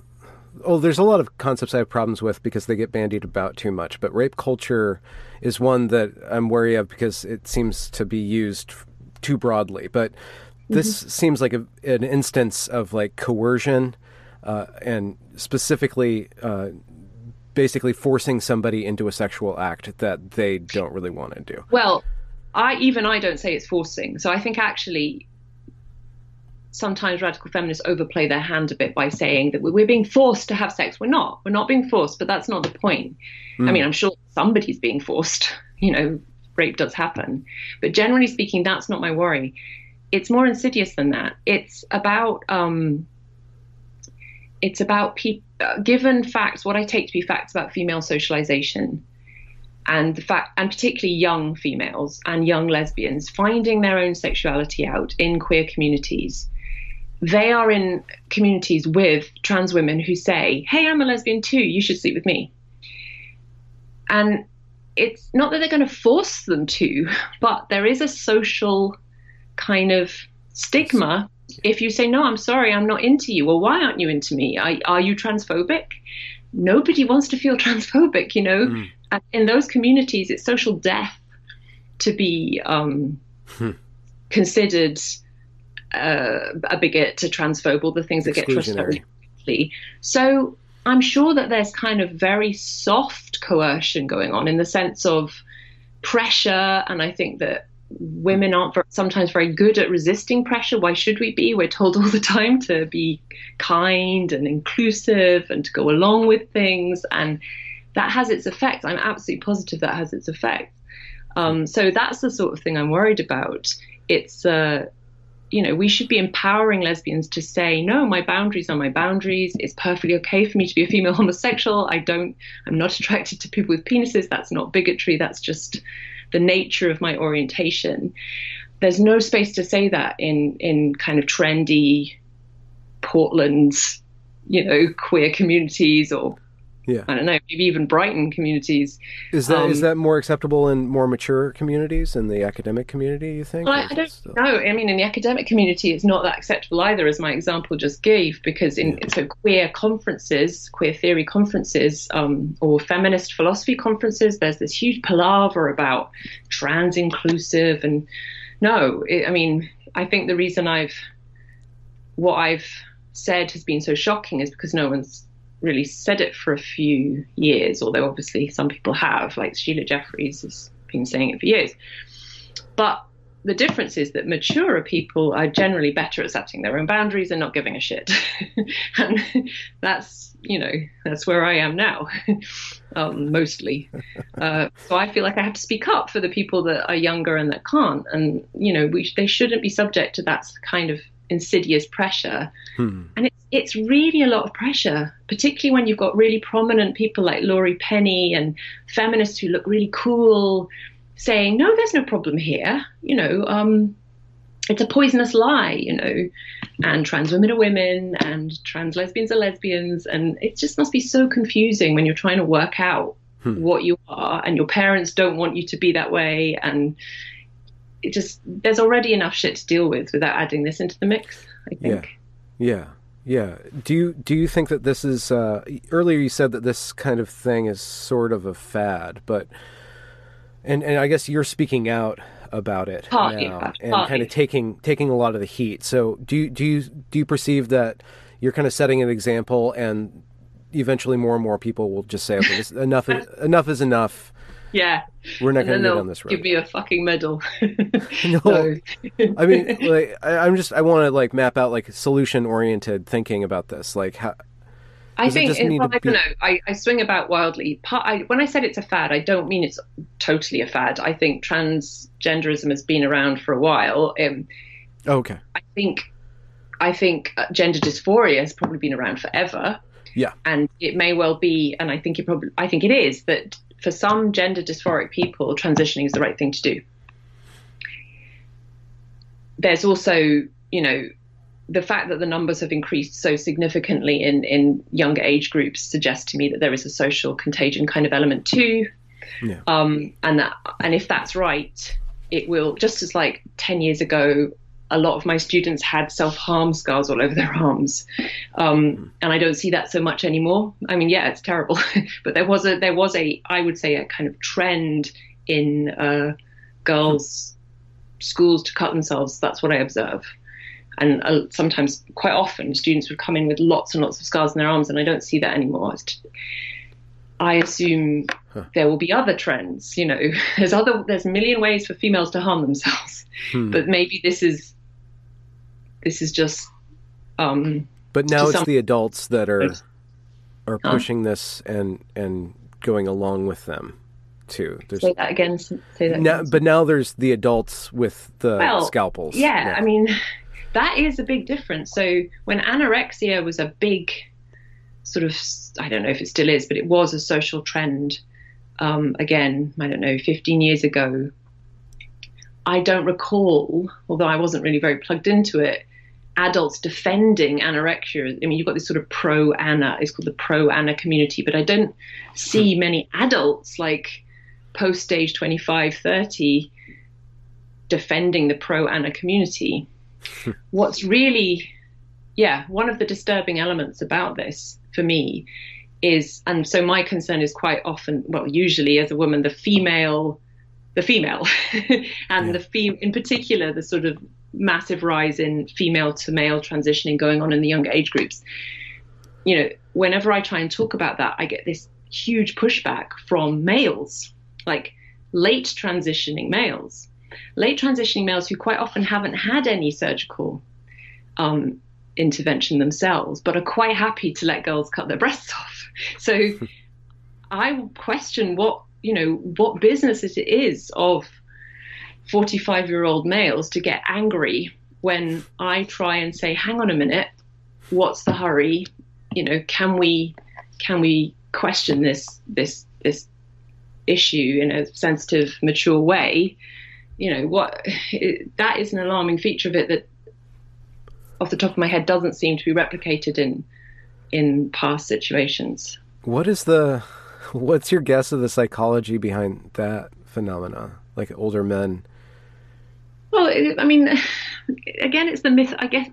oh, there's a lot of concepts I have problems with because they get bandied about too much. But rape culture is one that I'm wary of because it seems to be used too broadly. But this mm-hmm. seems like a, an instance of like coercion uh, and specifically uh, basically forcing somebody into a sexual act that they don't really want to do. Well, I even I don't say it's forcing. So I think actually sometimes radical feminists overplay their hand a bit by saying that we're being forced to have sex. We're not. We're not being forced, but that's not the point. Mm. I hmm. mean, I'm sure somebody's being forced. <laughs> You know, rape does happen. But generally speaking, that's not my worry. It's more insidious than that. It's about um, it's about given facts, what I take to be facts about female socialization, and the fact, and particularly young females and young lesbians finding their own sexuality out in queer communities. They are in communities with trans women who say, "Hey, I'm a lesbian too. You should sleep with me." And it's not that they're going to force them to, <laughs> but there is a social kind of stigma if you say, no, I'm sorry, I'm not into you, well, why aren't you into me? Are, are you transphobic? Nobody wants to feel <laughs> transphobic, you know? Mm. In those communities, it's social death to be um, hmm. considered uh, a bigot, a transphobe, all the things that get trusted quickly. So I'm sure that there's kind of very soft coercion going on in the sense of pressure, and I think that women aren't sometimes very good at resisting pressure. Why should we be? We're told all the time to be kind and inclusive and to go along with things, and that has its effects. I'm absolutely positive that has its effects. Um, so that's the sort of thing I'm worried about. It's uh, you know, we should be empowering lesbians to say, no, my boundaries are my boundaries. It's perfectly okay for me to be a female homosexual. I don't, I'm not attracted to people with penises. That's not bigotry. That's just the nature of my orientation. There's no space to say that in, in kind of trendy Portland's, you know, queer communities or yeah. I don't know, maybe even Brighton communities. Is that um, is that more acceptable in more mature communities in the academic community? You think? Well, I, I don't still... know. I mean, in the academic community, it's not that acceptable either, as my example just gave, because in yeah. so queer conferences, queer theory conferences, um, or feminist philosophy conferences, there's this huge palaver about trans inclusive, and no, it, I mean, I think the reason I've what I've said has been so shocking is because no one's really said it for a few years, although obviously some people have, like Sheila Jeffreys has been saying it for years. But the difference is that maturer people are generally better at setting their own boundaries and not giving a shit. <laughs> and that's, you know, that's where I am now, <laughs> um, mostly. <laughs> Uh, so I feel like I have to speak up for the people that are younger and that can't. And, you know, we, they shouldn't be subject to that kind of insidious pressure. Hmm. And it's it's really a lot of pressure, particularly when you've got really prominent people like Laurie Penny and feminists who look really cool saying, no, there's no problem here. You know, um, it's a poisonous lie, you know, and trans women are women and trans lesbians are lesbians. And it just must be so confusing when you're trying to work out hmm. what you are and your parents don't want you to be that way. And it just, there's already enough shit to deal with without adding this into the mix, I think. Yeah. Yeah. Yeah. Do you do you think that this is uh, earlier? You said that this kind of thing is sort of a fad, but and and I guess you're speaking out about it Partly, now and kind of taking taking a lot of the heat. So do you do you do you perceive that you're kind of setting an example, and eventually more and more people will just say, "Okay, this, enough is, <laughs> enough is enough." Yeah. We're not going to go down this road. Give me a fucking medal. <laughs> no. I mean, like, I, am just, I want to like map out like solution oriented thinking about this. Like, how. I think, it, well, I don't know. I, I swing about wildly. Part, I, when I said it's a fad, I don't mean it's totally a fad. I think transgenderism has been around for a while. Um, okay. I think, I think uh, gender dysphoria has probably been around forever. Yeah. And it may well be, and I think it probably, I think it is that for some gender dysphoric people, transitioning is the right thing to do. There's also, you know, the fact that the numbers have increased so significantly in, in younger age groups suggests to me that there is a social contagion kind of element too. Yeah. Um, and that, and if that's right, it will just as like 10 years ago, a lot of my students had self harm scars all over their arms, um, and I don't see that so much anymore. I mean, yeah, it's terrible, <laughs> but there was a there was a I would say a kind of trend in uh, girls' schools to cut themselves. That's what I observe. And uh, sometimes, quite often, students would come in with lots and lots of scars in their arms, and I don't see that anymore. I assume huh. there will be other trends. You know, <laughs> there's other there's a million ways for females to harm themselves, hmm. but maybe this is this is just. Um, but now it's some... the adults that are are pushing huh? this and and going along with them too. There's, say that again. Say that. Now, but now there's the adults with the well, scalpels. Yeah, yeah, I mean, <laughs> that is a big difference. So when anorexia was a big sort of, I don't know if it still is, but it was a social trend. Um, again, I don't know, 15 years ago. I don't recall, although I wasn't really very plugged into it, adults defending anorexia. I mean, you've got this sort of pro ana, it's called the pro ana community, but I don't see hmm. many adults like post age 25, 30 defending the pro ana community. Hmm. What's really, yeah, one of the disturbing elements about this for me is, and so my concern is quite often, well, usually as a woman, the female the female, <laughs> and yeah. the fem- in particular the sort of massive rise in female to male transitioning going on in the younger age groups. You know, whenever I try and talk about that, I get this huge pushback from males, like late transitioning males, late transitioning males who quite often haven't had any surgical um, intervention themselves, but are quite happy to let girls cut their breasts <laughs> off. So <laughs> I question what you know what business it is of 45 year old males to get angry when I try and say, hang on a minute, what's the hurry? You know, can we can we question this this this issue in a sensitive, mature way? You know, what it, that is an alarming feature of it that, off the top of my head, doesn't seem to be replicated in in past situations. What is the what's your guess of the psychology behind that phenomena? Like older men well, I mean, again, it's the myth. I guess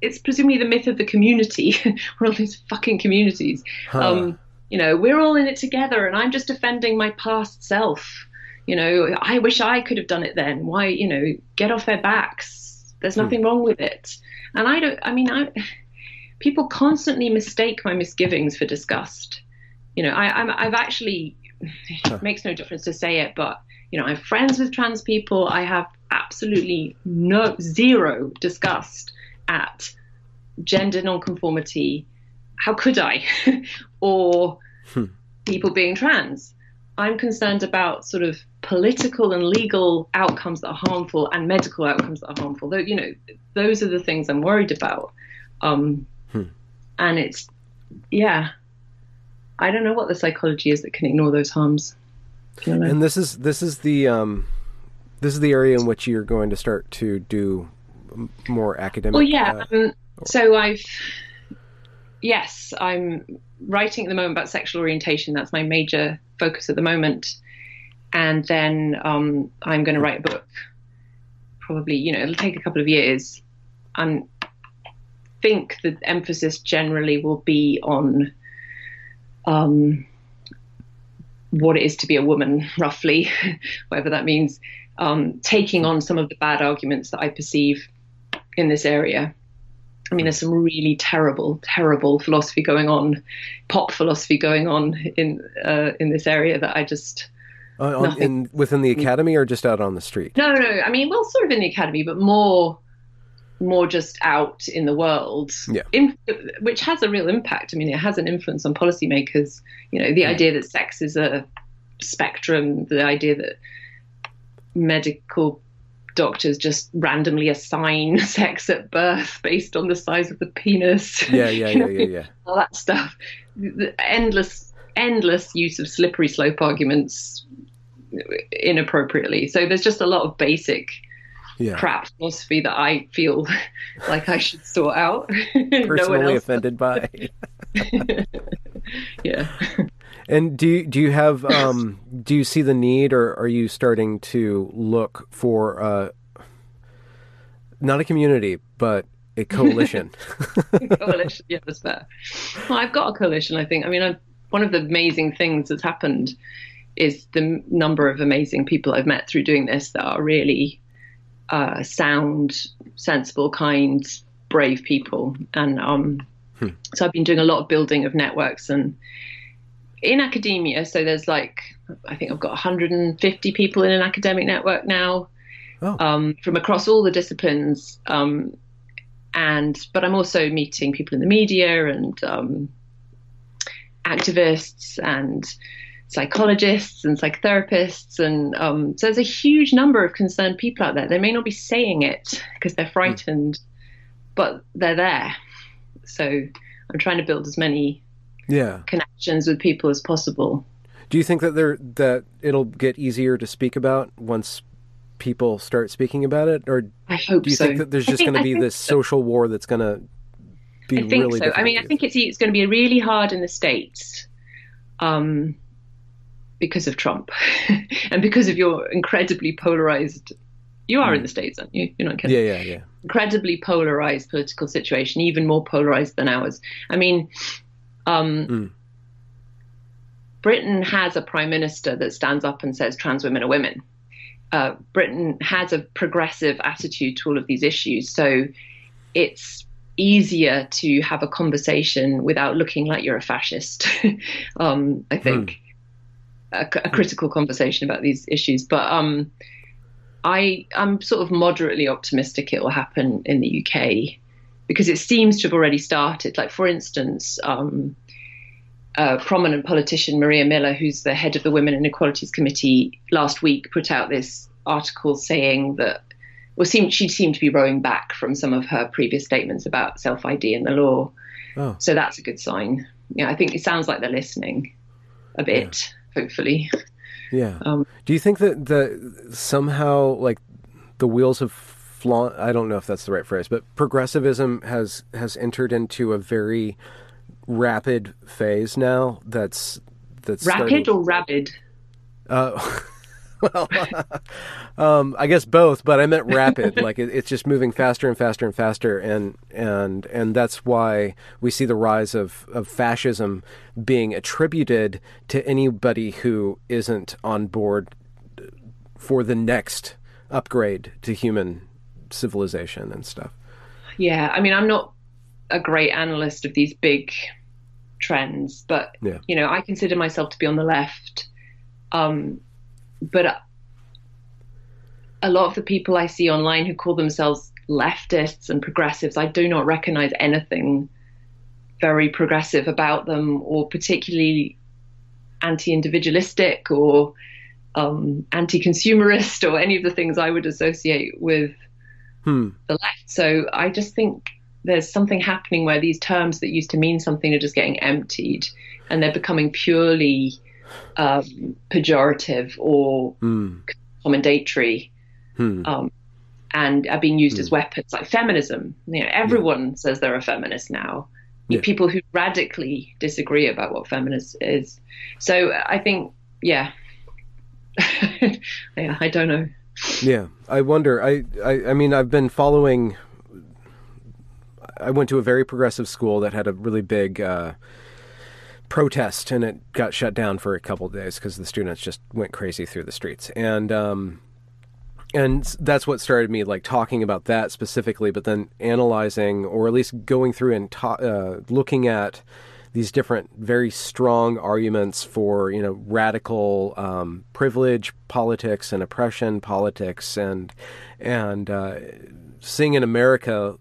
it's presumably the myth of the community. we're all these fucking communities. Huh. Um, you know, we're all in it together, and I'm just defending my past self. You know, I wish I could have done it then. Why, you know, get off their backs. There's hmm. nothing hmm. wrong with it. And I don't. I mean, I <laughs> people constantly mistake my misgivings for disgust. You know, I, I'm, I've actually. <sighs> It makes no difference to say it, but you know, I'm friends with trans people. I have absolutely no zero disgust at gender nonconformity. How could I? <laughs> or hmm. people being trans. I'm concerned about sort of political and legal outcomes that are harmful and medical outcomes that are harmful. Though, you know, those are the things I'm worried about. Um, hmm. And it's, yeah, I don't know what the psychology is that can ignore those harms. And this is this is the um, this is the area in which you're going to start to do more academic. Well, yeah. Uh, um, so I've yes, I'm writing at the moment about sexual orientation. That's my major focus at the moment. And then um, I'm going to write a book. Probably, you know, it'll take a couple of years. And think the emphasis generally will be on um, what it is to be a woman, roughly, <laughs> whatever that means, um, taking on some of the bad arguments that I perceive in this area. I mean, there's some really terrible, terrible philosophy going on, pop philosophy going on in uh, in this area that I just. Uh, on, in, within the academy or just out on the street? No, no. I mean, well, sort of in the academy, but more more just out in the world, yeah. in, which has a real impact. I mean, it has an influence on policymakers. You know, the mm. idea that sex is a spectrum, the idea that medical doctors just randomly assign <laughs> sex at birth based on the size of the penis. Yeah, yeah, <laughs> yeah, yeah, yeah. All that stuff. The endless, endless use of slippery slope arguments inappropriately. So there's just a lot of basic yeah. crap philosophy that I feel <laughs> like I should sort out. <laughs> Personally no offended by. <laughs> yeah. And do you, do you have um, do you see the need, or are you starting to look for uh, not a community, but a coalition? coalition, yeah, that's fair. Well, I've got a coalition. I think. I mean, I've, one of the amazing things that's happened is the number of amazing people I've met through doing this that are really uh, sound, sensible, kind, brave people. And um, hmm. so I've been doing a lot of building of networks and in academia. So there's like, I think I've got 150 people in an academic network now oh. um, from across all the disciplines. Um, and but I'm also meeting people in the media and um, activists and psychologists and psychotherapists, and um, so there's a huge number of concerned people out there. They may not be saying it because they're frightened, mm. but they're there. So I'm trying to build as many yeah. connections with people as possible. Do you think that there that it'll get easier to speak about once people start speaking about it, or I hope do you so. think that there's just going to be this so. social war that's going to be I think really? So. I mean, I think it's it's going to be really hard in the states. Um, because of Trump <laughs> and because of your incredibly polarized. You are mm. in the states, aren't you? You're not kidding. Yeah, yeah, yeah. Incredibly polarized political situation, even more polarized than ours. I mean, um, mm. Britain has a prime minister that stands up and says trans women are women. Uh, Britain has a progressive attitude to all of these issues, so it's easier to have a conversation without looking like you're a fascist. <laughs> um, I think hmm. A, a, critical conversation about these issues, but um, I I'm sort of moderately optimistic it will happen in the UK because it seems to have already started. Like for instance. Um, a prominent politician, Maria Miller, who's the head of the Women and Equalities Committee, last week put out this article saying that, well, seemed, she seemed to be rowing back from some of her previous statements about self ID and the law. Oh. So that's a good sign. Yeah, I think it sounds like they're listening a bit. Hopefully. Yeah. Um, Do you think that the somehow like the wheels have flown? I don't know if that's the right phrase, but progressivism has has entered into a very rapid phase now that's that's rapid starting... or rabid uh, <laughs> well <laughs> um, i guess both but i meant rapid <laughs> like it, it's just moving faster and faster and faster and and and that's why we see the rise of of fascism being attributed to anybody who isn't on board for the next upgrade to human civilization and stuff yeah i mean i'm not a great analyst of these big trends, but yeah. you know, I consider myself to be on the left. Um, but a lot of the people I see online who call themselves leftists and progressives, I do not recognize anything very progressive about them or particularly anti-individualistic or um, anti-consumerist or any of the things I would associate with hmm. the left. So I just think there's something happening where these terms that used to mean something are just getting emptied and they're becoming purely um, pejorative or mm. commendatory mm. um, and are being used mm. as weapons like feminism you know everyone says they're a feminist now yeah. people who radically disagree about what feminist is so i think yeah <laughs> yeah i don't know yeah i wonder I, I i mean i've been following I went to a very progressive school that had a really big uh, protest, and it got shut down for a couple of days because the students just went crazy through the streets. And um, and that's what started me like talking about that specifically, but then analyzing or at least going through and ta- uh, looking at these different very strong arguments for you know radical um, privilege politics and oppression politics and and uh, seeing in America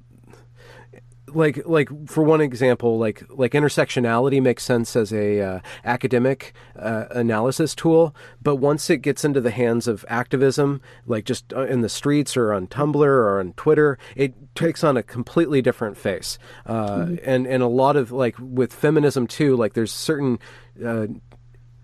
like like for one example like like intersectionality makes sense as a uh, academic uh, analysis tool but once it gets into the hands of activism like just uh, in the streets or on Tumblr or on Twitter it takes on a completely different face uh, mm-hmm. and and a lot of like with feminism too like there's certain uh,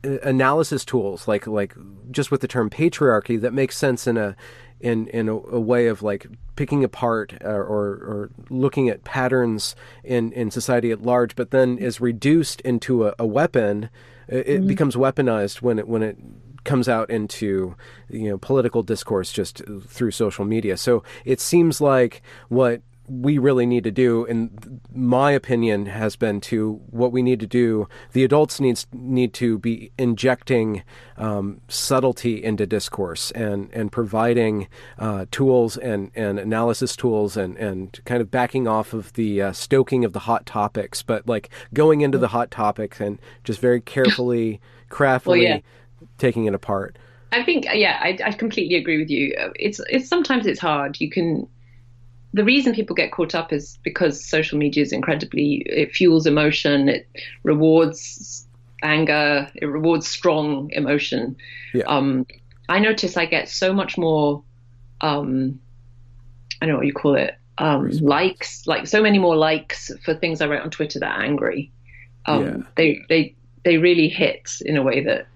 analysis tools like like just with the term patriarchy that makes sense in a in in a, a way of like picking apart uh, or, or looking at patterns in, in society at large, but then is reduced into a, a weapon. It, mm-hmm. becomes weaponized when it when it comes out into you know political discourse just through social media. So it seems like what we really need to do, in my opinion, has been to what we need to do. The adults needs need to be injecting um, subtlety into discourse and and providing uh, tools and, and analysis tools and and kind of backing off of the uh, stoking of the hot topics, but like going into the hot topics and just very carefully, craftily <coughs> well, yeah. taking it apart. I think yeah, I, I completely agree with you. It's it's sometimes it's hard. You can the reason people get caught up is because social media is incredibly it fuels emotion it rewards anger it rewards strong emotion yeah. um, i notice i get so much more um, i don't know what you call it um, likes like so many more likes for things i write on twitter that are angry um, yeah. they they they really hit in a way that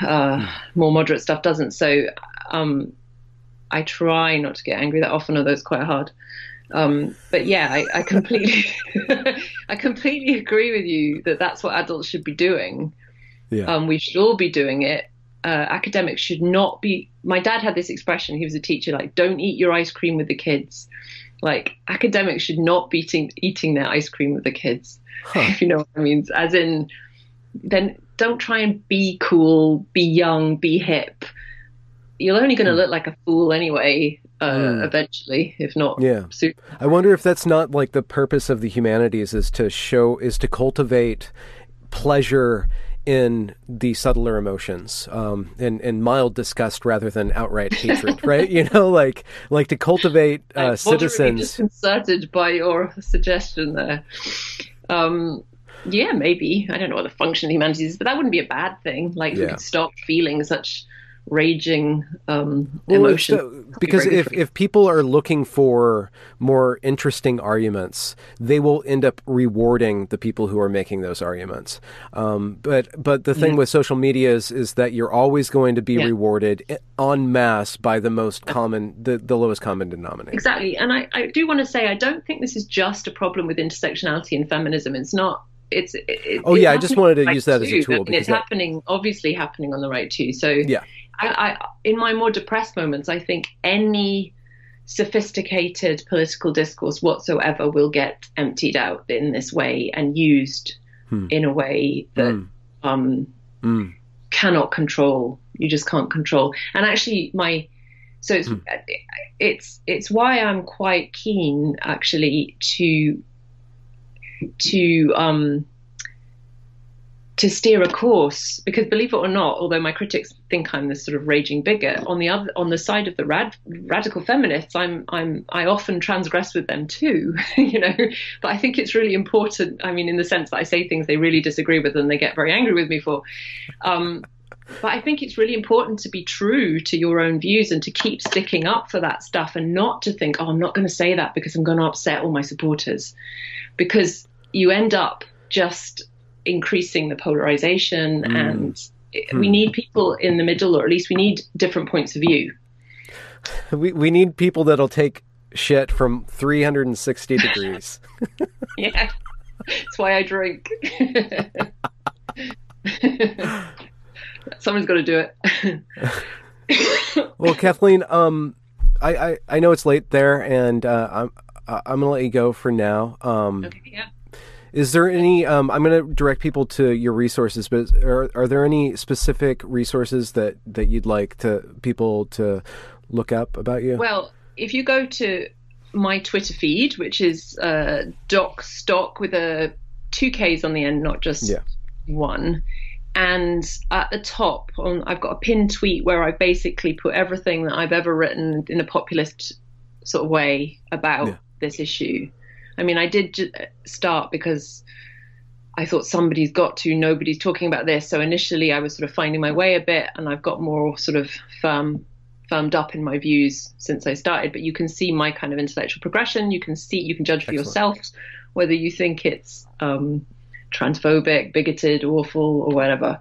<sighs> uh, hmm. more moderate stuff doesn't so um, I try not to get angry that often, although it's quite hard. Um, but yeah, I, I completely, <laughs> I completely agree with you that that's what adults should be doing. Yeah. Um, we should all be doing it. Uh, academics should not be. My dad had this expression. He was a teacher, like, "Don't eat your ice cream with the kids." Like, academics should not be eating, eating their ice cream with the kids. Huh. If you know what I mean. As in, then don't try and be cool, be young, be hip. You're only going to mm. look like a fool anyway. Uh, mm. Eventually, if not, yeah. Soon. I wonder if that's not like the purpose of the humanities is to show is to cultivate pleasure in the subtler emotions um, and, and mild disgust rather than outright hatred, <laughs> right? You know, like like to cultivate uh, citizens. Disconcerted by your suggestion there. Um, yeah, maybe I don't know what the function of humanities is, but that wouldn't be a bad thing. Like yeah. we could stop feeling such raging um, well, emotion. So, because if, if people are looking for more interesting arguments, they will end up rewarding the people who are making those arguments. Um, but but the thing yeah. with social media is is that you're always going to be yeah. rewarded en masse by the most common, the, the lowest common denominator. Exactly. And I, I do want to say, I don't think this is just a problem with intersectionality and feminism. It's not it's it, oh yeah i just wanted to use that too. as a tool I mean, it's that... happening obviously happening on the right too so yeah I, I, in my more depressed moments, I think any sophisticated political discourse whatsoever will get emptied out in this way and used hmm. in a way that mm. Um, mm. cannot control. You just can't control. And actually, my so it's mm. it's it's why I'm quite keen actually to to um to steer a course because believe it or not although my critics think i'm this sort of raging bigot on the other on the side of the rad, radical feminists i'm i'm i often transgress with them too <laughs> you know but i think it's really important i mean in the sense that i say things they really disagree with and they get very angry with me for um, but I think it's really important to be true to your own views and to keep sticking up for that stuff and not to think, oh, I'm not going to say that because I'm going to upset all my supporters. Because you end up just increasing the polarization mm. and mm. we need people in the middle or at least we need different points of view. We we need people that'll take shit from 360 <laughs> degrees. Yeah. That's why i drink. <laughs> Someone's got to do it. <laughs> Well kathleen um I, I i know it's late there and uh i'm i'm gonna let you go for now. Um okay, yeah is there any? Um, I'm going to direct people to your resources, but are, are there any specific resources that that you'd like to people to look up about you? Well, if you go to my Twitter feed, which is uh, Doc Stock with a two Ks on the end, not just yeah. one. And at the top, on, I've got a pinned tweet where I basically put everything that I've ever written in a populist sort of way about yeah. this issue. I mean, I did start because I thought somebody's got to, nobody's talking about this. So initially I was sort of finding my way a bit and I've got more sort of firm, firmed up in my views since I started. But you can see my kind of intellectual progression. You can see, you can judge for Excellent. yourself whether you think it's um, transphobic, bigoted, awful, or whatever.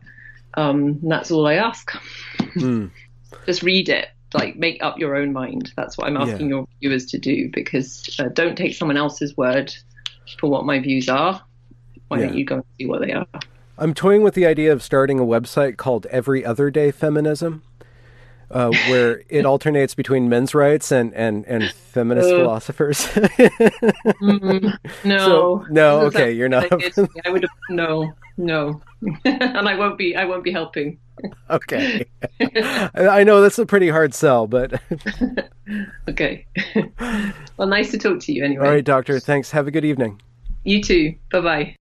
Um, that's all I ask. Mm. <laughs> Just read it like make up your own mind. That's what I'm asking yeah. your viewers to do because uh, don't take someone else's word for what my views are. Why yeah. don't you go and see what they are? I'm toying with the idea of starting a website called Every Other Day Feminism. Uh, where it alternates between men's rights and and and feminist uh, philosophers. <laughs> mm, no, so, no, okay, you're not. I would no, no, <laughs> and I won't be. I won't be helping. okay. <laughs> I know that's a pretty hard sell, but. okay. Well, nice to talk to you anyway. All right, doctor. Thanks. Have a good evening. You too. Bye bye.